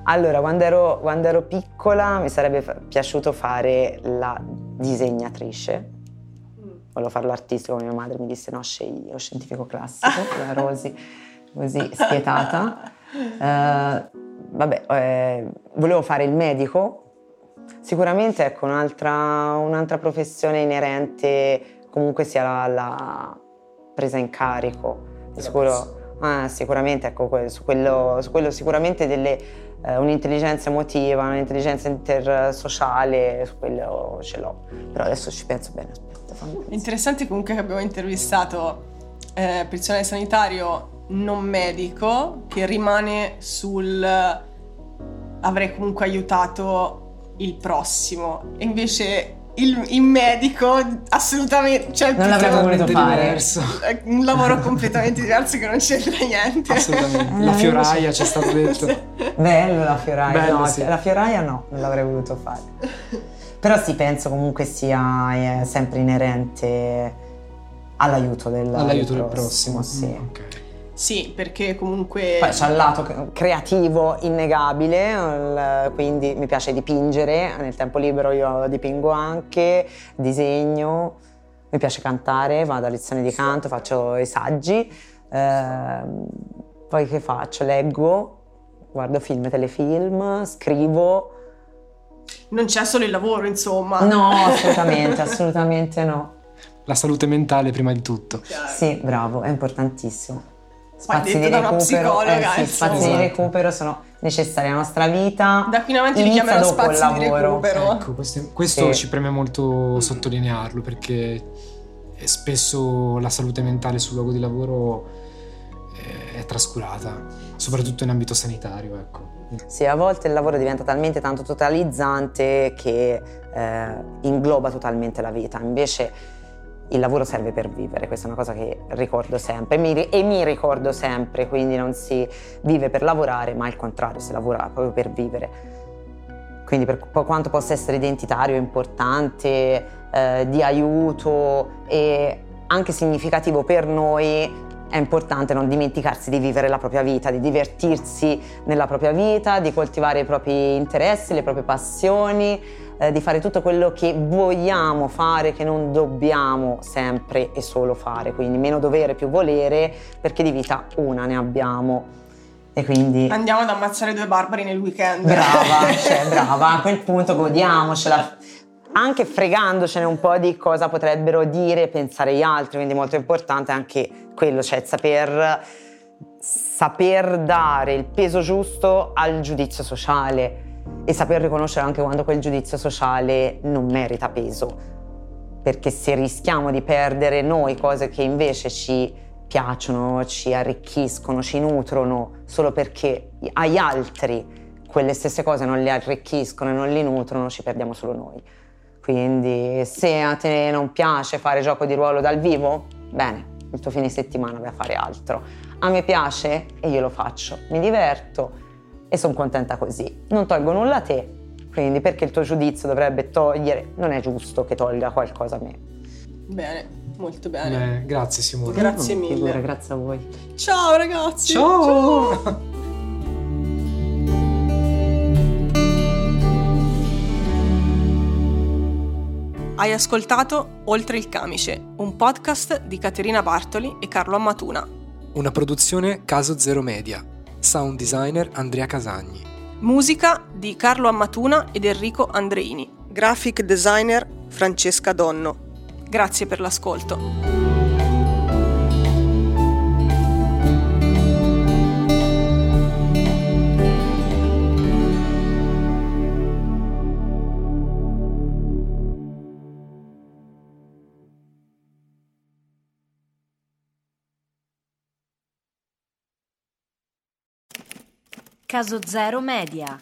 Allora, quando ero, quando ero piccola mi sarebbe piaciuto fare la disegnatrice. Volevo fare l'artistico, mia madre mi disse no, scegli lo scientifico classico, la Rosy, <laughs> così spietata. <laughs> Eh, vabbè, eh, volevo fare il medico. Sicuramente, ecco, un'altra, un'altra professione inerente comunque sia la, la presa in carico. Sicuro, ah, sicuramente, ecco, su quello, su quello sicuramente delle, eh, un'intelligenza emotiva, un'intelligenza intersociale, su quello ce l'ho. Però adesso ci penso bene, aspetta. Interessante comunque che abbiamo intervistato eh, personale sanitario non medico che rimane sul avrei comunque aiutato il prossimo e invece il, il medico assolutamente cioè, Non l'avrebbe voluto fare. diverso. è un lavoro completamente diverso che non c'entra niente Assolutamente. Eh, La fioraia ci è stato detto. <laughs> Bello la fioraia, Bello, no, sì. la fioraia no, non l'avrei voluto fare. Però sì, penso comunque sia eh, sempre inerente all'aiuto del, All'aiuto del prossimo. sì. Mm, ok. Sì perché comunque Poi c'è il lato creativo innegabile, il- quindi mi piace dipingere, nel tempo libero io dipingo anche, disegno, mi piace cantare, vado a lezioni di canto, faccio i saggi, ehm, poi che faccio? Leggo, guardo film e telefilm, scrivo. non c'è solo il lavoro insomma No, assolutamente, assolutamente no. La salute mentale prima di tutto. Sì, bravo, è importantissimo. Da una psicologa, eh sì, insomma. spazi di recupero sono necessari alla nostra vita. Da qui in avanti li chiamerò dopo il spazi di lavoro. recupero. Ecco, questo, questo Sì. ci preme molto sottolinearlo perché spesso la salute mentale sul luogo di lavoro eh, è trascurata, soprattutto in ambito sanitario, ecco. Sì, a volte il lavoro diventa talmente tanto totalizzante che eh, ingloba totalmente la vita. Invece il lavoro serve per vivere, questa è una cosa che ricordo sempre mi, e mi ricordo sempre, quindi non si vive per lavorare, ma al contrario, si lavora proprio per vivere. Quindi per qu- quanto possa essere identitario, importante, eh, di aiuto e anche significativo per noi, è importante non dimenticarsi di vivere la propria vita, di divertirsi nella propria vita, di coltivare i propri interessi, le proprie passioni, eh, di fare tutto quello che vogliamo fare, che non dobbiamo sempre e solo fare. Quindi meno dovere, più volere, perché di vita una ne abbiamo. E quindi Andiamo ad ammazzare due barbari nel weekend. brava, <laughs> cioè brava, a quel punto godiamocela. Anche fregandocene un po' di cosa potrebbero dire e pensare gli altri, quindi molto importante anche quello, cioè saper, saper dare il peso giusto al giudizio sociale e saper riconoscere anche quando quel giudizio sociale non merita peso. Perché se rischiamo di perdere noi cose che invece ci piacciono, ci arricchiscono, ci nutrono, solo perché agli altri quelle stesse cose non li arricchiscono e non li nutrono, ci perdiamo solo noi. Quindi se a te non piace fare gioco di ruolo dal vivo, bene, il tuo fine settimana vai a fare altro. A me piace e io lo faccio, mi diverto e sono contenta così. Non tolgo nulla a te, quindi perché il tuo giudizio dovrebbe togliere, non è giusto che tolga qualcosa a me. Bene, molto bene. Beh, grazie Simone. Grazie mille. figura, grazie a voi. Ciao ragazzi. Ciao! Hai ascoltato Oltre il camice, un podcast di Caterina Bartoli e Carlo Ammatuna. Una produzione Caso Zero Media. Sound designer Andrea Casagni. Musica di Carlo Ammatuna ed Enrico Andreini. Graphic designer Francesca Donno. Grazie per l'ascolto. Caso Zero Media.